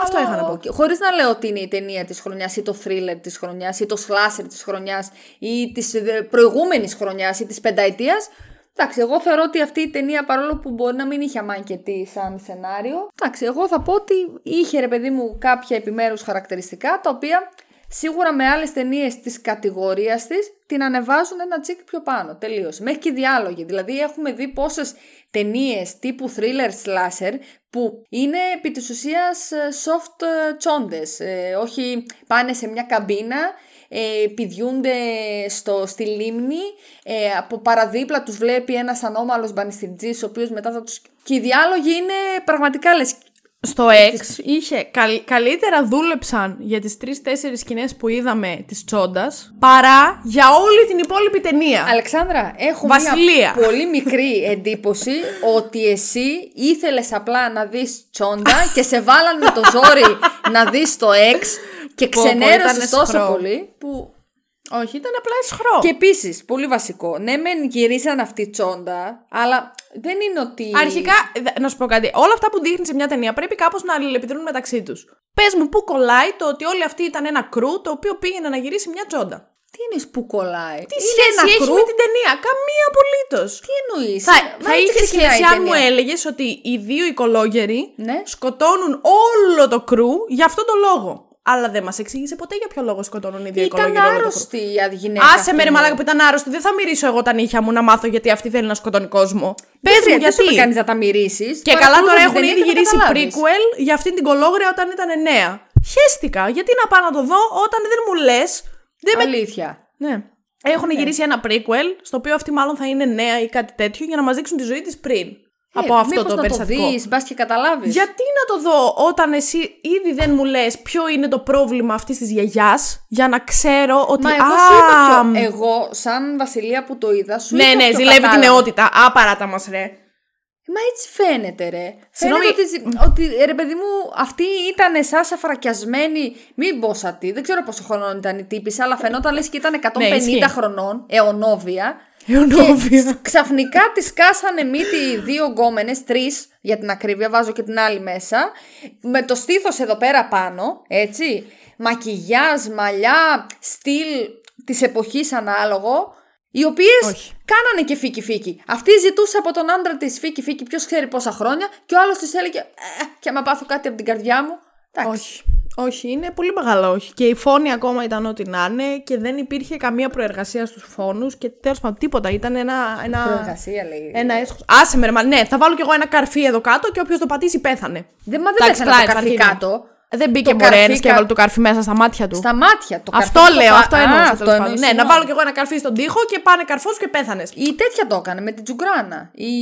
Αυτό είχα να πω. Χωρίς να λέω ότι είναι η ταινία της χρονιάς ή το thriller της χρονιάς ή το slasher της χρονιάς ή της προηγούμενης χρονιάς ή της πενταετίας. Εντάξει, εγώ θεωρώ ότι αυτή η ταινία παρόλο που μπορεί να μην είχε αμάκετη σαν σενάριο, εντάξει, εγώ θα πω ότι είχε ρε παιδί μου κάποια επιμέρους χαρακτηριστικά τα οποία σίγουρα με άλλες ταινίες της κατηγορίας της την ανεβάζουν ένα τσικ πιο πάνω. Τελείωσε. Μέχρι και οι διάλογοι. Δηλαδή έχουμε δει πόσες ταινίες τύπου thriller slasher που είναι επί της ουσίας ε, soft ε, τσόντες. Ε, όχι πάνε σε μια καμπίνα ε, πηδιούνται στο, στη λίμνη, ε, από παραδίπλα τους βλέπει ένας ανώμαλος μπανιστηρτζής, ο οποίος μετά θα τους... Και οι διάλογοι είναι πραγματικά λες... Στο X είχε καλ- καλύτερα δούλεψαν για τις τρεις-τέσσερις σκηνές που είδαμε της Τσόντας παρά για όλη την υπόλοιπη ταινία. Αλεξάνδρα, έχω Βασιλεία. μια πολύ μικρή εντύπωση ότι εσύ ήθελες απλά να δεις τσόντα (laughs) και σε βάλαν με το ζόρι να δεις το X και Πω, πω, ξενέρωσες ήτανε τόσο σχρό. πολύ που Όχι, ήταν απλά ισχρό. Και επίσης, πολύ βασικό. Ναι, μεν γυρίσαν αυτή τσόντα, αλλά δεν είναι ότι. Αρχικά, δε- να σου πω κάτι. Όλα αυτά που δείχνει σε μια ταινία πρέπει κάπως να αλληλεπιδρούν μεταξύ τους. Πες μου, πού κολλάει το ότι όλοι αυτοί ήταν ένα κρού το οποίο πήγαινε να γυρίσει μια τσόντα. Τι είναι που κολλάει; Τι σχέση έχει με την ταινία, καμία απολύτως. Τι εννοείς; Θα, θα είχες σχέση αν μου έλεγες ότι οι δύο οικολόγεροι Ναι. σκοτώνουν όλο το κρού για αυτόν τον λόγο. Αλλά δεν μας εξήγησε ποτέ για ποιο λόγο σκοτώνουν οι δύο Ήταν οικολόγεροι όλο το κρού. άρρωστη η γυναίκα. Άσε αυτή, με ρε ναι. μαλάκα που ήταν άρρωστη. Δεν θα μυρίσω εγώ τα νύχια μου να μάθω γιατί αυτή θέλει να σκοτώνει κόσμο. Πες Δεν μου χρειάζεται, δεν σου γιατί. είπε κανείς να τα μυρίσει. Και καλά τώρα έχουν ήδη γυρίσει prequel για αυτήν την κολόγρια όταν ήταν νέα. Χαίστηκα. Γιατί να πάω να το δω όταν δεν μου λες; Δεν με... Αλήθεια. Ναι. Έχουν γυρίσει ένα prequel, στο οποίο αυτή μάλλον θα είναι νέα ή κάτι τέτοιο, για να μας δείξουν τη ζωή της πριν. Από αυτό Ε, μήπως το να περιστατικό. το δεις, μπας και καταλάβεις. Γιατί να το δω όταν εσύ ήδη δεν μου λες ποιο είναι το πρόβλημα αυτής της γιαγιάς για να ξέρω ότι Μα εγώ α, σου είπα ποιο. Εγώ, σαν Βασιλεία που το είδα, σου ναι, είπα ναι, ποιο ζηλεύει την κατάλαβα. νεότητα. Α, παράτα μας ρε. Μα έτσι φαίνεται, ρε. Συγγνώμη. Φαίνεται ότι, ότι, ρε παιδί μου, αυτή ήταν σαν φρακιασμένη. Μην πω σαν τι, δεν ξέρω πόσο χρονών ήταν η τύπησα, αλλά φαινόταν λες και ήταν 150 Ναι, ισχύει. χρονών, αιωνόβια. Αιωνόβια. Και ξαφνικά τη κάσανε μύτη δύο γκόμενες, τρεις για την ακρίβεια, βάζω και την άλλη μέσα. Με το στήθος εδώ πέρα πάνω, έτσι. Μακιγιάζ, μαλλιά, στυλ της εποχής ανάλογο. Οι οποίες Όχι. κάνανε και φίκι φίκι. Αυτή ζητούσε από τον άντρα της φίκι φίκι, ποιος ξέρει πόσα χρόνια, και ο άλλος της έλεγε «Ε, Και άμα πάθω κάτι από την καρδιά μου. Εντάξει. Όχι. Όχι, είναι πολύ μεγάλο όχι. Και οι φόνοι ακόμα ήταν ό,τι να είναι και δεν υπήρχε καμία προεργασία στους φόνους και τέλος πάντων τίποτα. Ήταν ένα. ένα... Προεργασία λέει. Ένα έσχος. Άσε με, ρε, μα, ναι, θα βάλω κι εγώ ένα καρφί εδώ κάτω και όποιος το πατήσει πέθανε. Δεν, μα δεν Εντάξει, πέθανε το πλάι, καρφί αρχίδι. κάτω. Δεν μπήκε Το μωρέ καρφί ένας και κα- έβαλε το καρφί μέσα στα μάτια του. Στα μάτια το Αυτό καρφί. λέω, το αυτό πα- εννοούσα. Α, τέλος πάντων. εννοείς, Ναι, να συγγνώμη. βάλω κι εγώ ένα καρφί στον τοίχο και πάνε καρφός και πέθανε. Η τέτοια το έκανε με την τζουγκράνα. Η...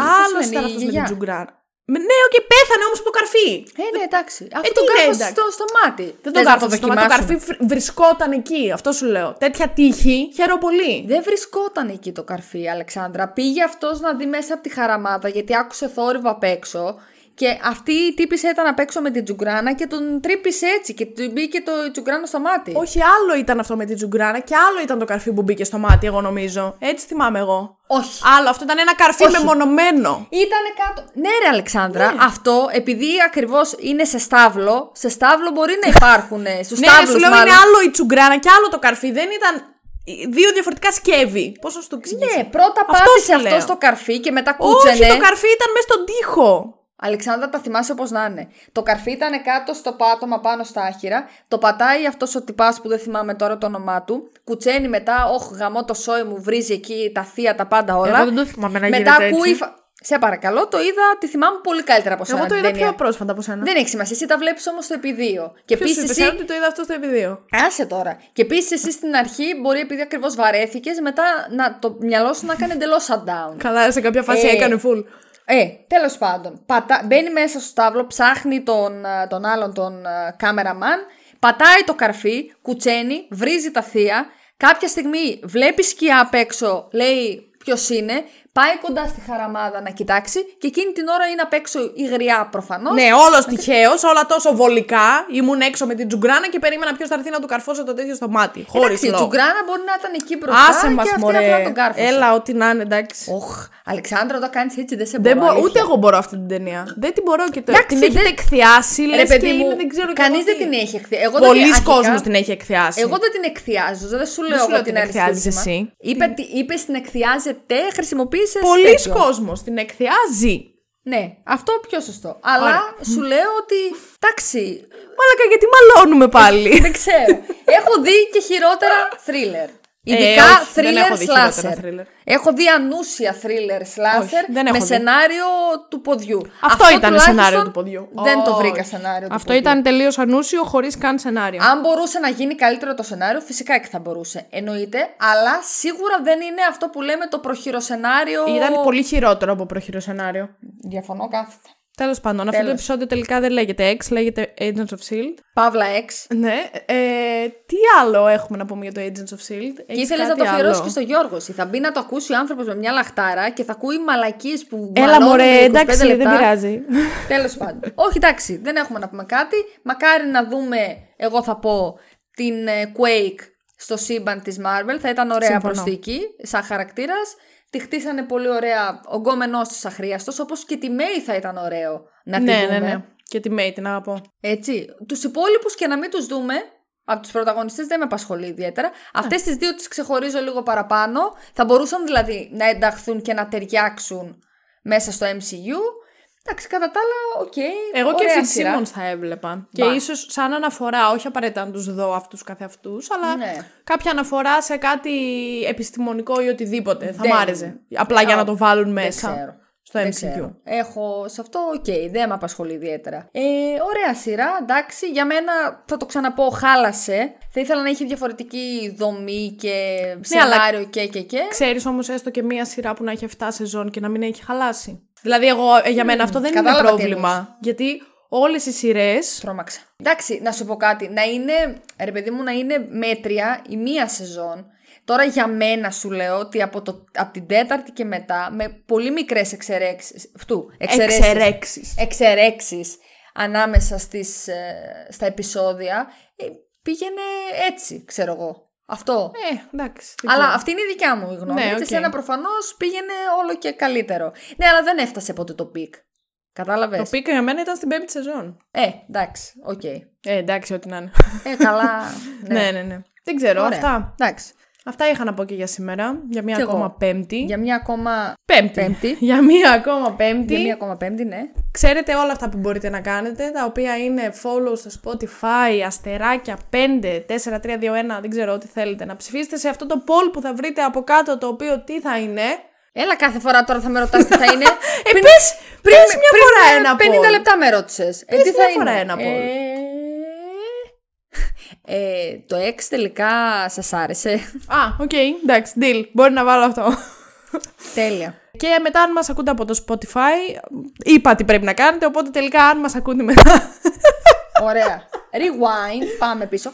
Άλλο πώς ήταν λένε, η αυτό με την γιαγιά. τζουγκράνα. Με- Ναι, οκ, πέθανε όμως το καρφί. Ε, ναι, εντάξει. Αυτό τι το είναι, κάρφωσε εντάξει. στο, στο μάτι. Δεν Θες τον να κάρφωσε στο μάτι. Το καρφί δοκιμάσουμε; βρ- βρισκόταν εκεί. Αυτό σου λέω. Τέτοια τύχη χαίρομαι πολύ. Δεν βρισκόταν εκεί το καρφί, Αλεξάνδρα. Πήγε αυτός να δει μέσα από τη χαραμάδα γιατί άκουσε θόρυβο απ' έξω. Και αυτή η τύπησα ήταν απ' έξω με την τζουγκράνα και τον τρύπησε έτσι και του μπήκε το η τζουγκράνα στο μάτι. Όχι, άλλο ήταν αυτό με την τζουγκράνα και άλλο ήταν το καρφί που μπήκε στο μάτι, εγώ νομίζω. Έτσι θυμάμαι εγώ. Όχι. Άλλο, αυτό ήταν ένα καρφί Όχι. μεμονωμένο. Ήτανε κάτω. Ναι, ρε Αλεξάνδρα, αυτό επειδή ακριβώς είναι σε στάβλο, σε στάβλο μπορεί να υπάρχουν. Στους Ναι, ρε, στάβλους σου λέω μάλλον. είναι άλλο η τσουγκράνα και άλλο το καρφί. Δεν ήταν δύο διαφορετικά σκεύη. Πώ να σου το εξηγήσω. Ναι, πρώτα Αυτό πάτησε σου αυτό λέω. στο καρφί και μετά κούτσενε. Όχι, το καρφί ήταν μέσα στον τοίχο. Αλεξάνδρα, τα θυμάσαι πώ να είναι. Το καρφί ήταν κάτω στο πάτωμα πάνω στα άχυρα. Το πατάει αυτός ο τυπάς που δεν θυμάμαι τώρα το όνομά του. Κουτσένει μετά, όχ, γαμώ το σόι μου, βρίζει εκεί τα θεία, τα πάντα όλα. Εγώ δεν το θυμάμαι να μετά γίνεται έτσι. ακούει. φα- Σε παρακαλώ, το είδα, τη θυμάμαι πολύ καλύτερα από σένα. Εγώ το την είδα ταινία. πιο πρόσφατα από σένα. Δεν έχει σημασία, εσύ τα βλέπεις όμως στο επιδείο. Και Ποιος σου επίσης είπε εσύ. εσένα ότι το είδα αυτό στο επιδείο. Άσε τώρα. Και επίσης εσύ στην αρχή μπορεί επειδή ακριβώς βαρέθηκες, μετά να το μυαλό σου να κάνει εντελώς shutdown. Καλά, σε κάποια φάση Ε, έκανε full. Ε, τέλος πάντων, πατά, μπαίνει μέσα στο στάβλο, ψάχνει τον, α, τον άλλον τον α, κάμεραμαν, πατάει το καρφί, κουτσένει, βρίζει τα θεία, κάποια στιγμή βλέπει σκιά απ' έξω, λέει ποιος είναι, πάει κοντά στη χαραμάδα να κοιτάξει και εκείνη την ώρα είναι απ' έξω η γριά προφανώς. Ναι, όλος τυχαίος, όλα τόσο βολικά. Ήμουν έξω με την τζουγκράνα και περίμενα ποιος θα έρθει να του καρφώσω το τέτοιο στο μάτι. Χωρί Εντάξει, η λόγο. Τζουγκράνα μπορεί να ήταν εκεί μπροστά Άσε και μας, αυτή μωρέ. απλά τον κάρφωσε. Έλα, ό,τι να είναι, εντάξει. Οχ, Αλεξάνδρα, όταν κάνεις έτσι δεν σε Δεν μπορώ. μπορώ, αλήθεια. ούτε εγώ μπορώ αυτή την ταινία. Δεν την μπορώ και το. Εντάξει, την έχετε δεν- εκθιάσει, λες Ρε και παιδί είναι, μου, δεν ξέρω κι κανείς εγώ δεν τι. την έχει εκθιάσει. Εγώ δεν την- Πολλοί αρχικά- κόσμος την έχει εκθιάσει. Εγώ δεν την εκθιάζω, δεν σου λέω σου εγώ λέω την την εκθιάζεις αριστούργημα. εσύ. Είπε, τι- είπες την εκθιάζεται, χρησιμοποίησε. Πολλοί κόσμος την εκθιάζει. Ναι, αυτό πιο σωστό. Αλλά σου λέω ότι. Εντάξει. Μάλακα, γιατί μαλώνουμε πάλι; (laughs) δεν ξέρω. Έχω δει και χειρότερα thriller. Ειδικά Ε, όχι, δεν thriller έχω δει χειρότερα slasher. thriller. Έχω δει ανούσια thriller slasher δεν με έχω δει. σενάριο του ποδιού. Αυτό ήταν τουλάχιστον σενάριο του ποδιού. Δεν το Όχι. βρήκα σενάριο του Αυτό ποδιού. ήταν τελείως ανούσιο, χωρίς καν σενάριο. Αν μπορούσε να γίνει καλύτερο το σενάριο, φυσικά και θα μπορούσε. Εννοείται, αλλά σίγουρα δεν είναι αυτό που λέμε το προχειροσενάριο. Ήταν πολύ χειρότερο από προχειρό σενάριο. Διαφωνώ κάθετα. Τέλος πάντων, αυτό το Τέλος. επεισόδιο τελικά δεν λέγεται X, λέγεται Agents of Shield. Παύλα X. Ναι. Ε, τι άλλο έχουμε να πούμε για το Agents of Shield. Και Έχεις ήθελες να κάτι το αφιερώσεις άλλο; και στο Γιώργος. εσύ. Θα μπει να το ακούσει ο άνθρωπος με μια λαχτάρα και θα ακούει μαλακίες που. Έλα μωρέ, εντάξει, δεν πειράζει. Τέλος πάντων. Όχι, εντάξει, δεν έχουμε να πούμε κάτι. Μακάρι να δούμε, εγώ θα πω, την ε, Quake στο σύμπαν της Marvel. Θα ήταν ωραία Συμφωνώ. προσθήκη, σαν χαρακτήρας. Τη χτίσανε πολύ ωραία ο γκόμενός της αχρίαστος, όπως και τη May θα ήταν ωραίο να τη ναι, δούμε. ναι, ναι. Και τη May την αγαπώ. Έτσι. Τους υπόλοιπους και να μην τους δούμε, από τους πρωταγωνιστές δεν με απασχολεί ιδιαίτερα. Αυτές τις δύο τις ξεχωρίζω λίγο παραπάνω. Θα μπορούσαν δηλαδή να ενταχθούν και να ταιριάξουν μέσα στο MCU. Εντάξει, κατά τα άλλα, οκ. Εγώ και ωραία Fitz σειρά. Simmons θα έβλεπα. Και Μπα. ίσως σαν αναφορά, όχι απαραίτητα να τους δω αυτούς καθεαυτού, αλλά Ναι. κάποια αναφορά σε κάτι επιστημονικό ή οτιδήποτε. Θα Δεν- μ' άρεσε. Απλά για να το βάλουν μέσα. ξέρω. Στο Δεν MCU. ξέρω. Έχω σε αυτό, οκ, δεν με απασχολεί ιδιαίτερα. Ε, ωραία σειρά, εντάξει. Για μένα, θα το ξαναπώ, χάλασε. Θα ήθελα να έχει διαφορετική δομή και Ναι, αλλά- σενάριο και και και. Ξέρεις όμως έστω και μία σειρά που να έχει 7 σεζόν και να μην έχει χαλάσει. Δηλαδή, εγώ, ε, για μένα αυτό δεν είναι κατάλαβα τι πρόβλημα. Γιατί όλες οι σειρές. Τρώμαξα. Εντάξει, να σου πω κάτι. Να είναι, ρε παιδί μου, να είναι μέτρια η μία σεζόν. Τώρα για μένα σου λέω ότι από, το, από την τέταρτη και μετά, με πολύ μικρές εξαιρέξεις, αυτού, εξαιρέσεις, Εξαιρέξει. εξαιρέξεις ανάμεσα στις, ε, στα επεισόδια, ε, πήγαινε έτσι, ξέρω εγώ. Αυτό. Ε, εντάξει. δεν Αλλά ξέρω. αυτή είναι η δικιά μου η γνώμη. Ναι, έτσι, οκ. εσένα προφανώς πήγαινε όλο και καλύτερο. Ναι, αλλά δεν έφτασε ποτέ το peak. Κατάλαβες; Το peak για μένα ήταν στην πέμπτη σεζόν. Ε, εντάξει, οκ. Ε, εντάξει, ό,τι να είναι. Ε, καλά. (laughs) ναι, ναι, ναι. Δεν ξέρω, Ωραία. αυτά. Εντάξει. Αυτά είχα να πω και για σήμερα. Για μία Κι ακόμα εγώ. Πέμπτη. Για μια ακόμα Πέμπτη. Πέμπτη. Για μία ακόμα Πέμπτη. (laughs) Για μια ακόμα πέμπτη, ναι. Ξέρετε όλα αυτά που μπορείτε να κάνετε, τα οποία είναι follow στο Spotify, αστεράκια 5, 4, 3, 2, 1, δεν ξέρω ό,τι θέλετε. Να ψηφίσετε σε αυτό το poll που θα βρείτε από κάτω, το οποίο τι θα είναι. Έλα κάθε φορά τώρα θα με ρωτάς τι θα είναι. (laughs) Ε, πες, πες μια φορά ένα 50 poll. λεπτά με ρώτησες. Ε, Πες τι θα μια είναι. φορά ένα poll. Ε, ε, το 6 τελικά σας άρεσε. Α, οκ, εντάξει, deal. Μπορεί να βάλω αυτό. Τέλεια. Και μετά, αν μας ακούτε από το Spotify, είπα τι πρέπει να κάνετε, οπότε τελικά, αν μας ακούτε μετά. Ωραία. Rewind. Πάμε πίσω.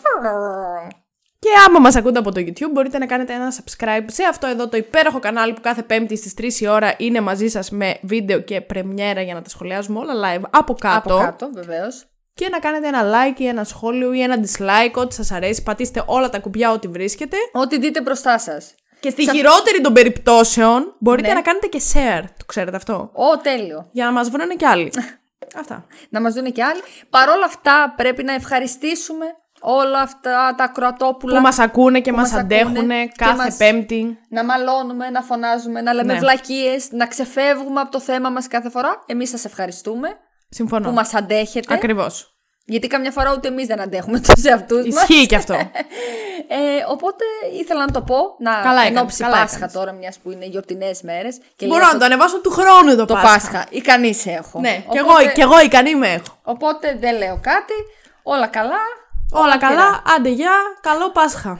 Και άμα μας ακούτε από το YouTube, μπορείτε να κάνετε ένα subscribe σε αυτό εδώ το υπέροχο κανάλι που κάθε Πέμπτη στις 3 η ώρα είναι μαζί σας με βίντεο και πρεμιέρα για να τα σχολιάζουμε όλα live από κάτω. Από κάτω, βεβαίως. Και να κάνετε ένα like ή ένα σχόλιο ή ένα dislike, ό,τι σας αρέσει. Πατήστε όλα τα κουμπιά ό,τι βρίσκετε. Ό,τι δείτε μπροστά σας. Και στη χειρότερη των περιπτώσεων μπορείτε Ναι. να κάνετε και share. Το ξέρετε αυτό; Ω, τέλειο. Για να μας βρούνε κι άλλοι. (laughs) Αυτά. Να μας δουν και άλλοι. Παρ' όλα αυτά πρέπει να ευχαριστήσουμε όλα αυτά τα ακροατόπουλα. Που μας ακούνε και μας μας ακούνε αντέχουν και κάθε μας- Πέμπτη. Να μαλώνουμε, να φωνάζουμε, να λέμε Ναι. βλακίες, να ξεφεύγουμε από το θέμα μας κάθε φορά. Εμείς σας ευχαριστούμε Συμφωνώ. που μας αντέχετε. Ακριβώς. Γιατί καμιά φορά ούτε εμείς δεν αντέχουμε (laughs) τους εαυτούς μας. Ισχύει κι αυτό. (laughs) Ε, οπότε ήθελα να το πω, να Καλά έκανες, ενόψει καλά Πάσχα έκανες. τώρα, μιας που είναι γιορτινές μέρες. Και Μπορώ λέω να το ανεβάσω του χρόνου το, το Πάσχα. Πάσχα. Ικανή σε έχω. Ναι, κι Οπότε- εγώ, κι εγώ ικανή με έχω. Οπότε δεν λέω κάτι. Όλα καλά. Όλα καλά. καλά, άντε γεια, καλό Πάσχα.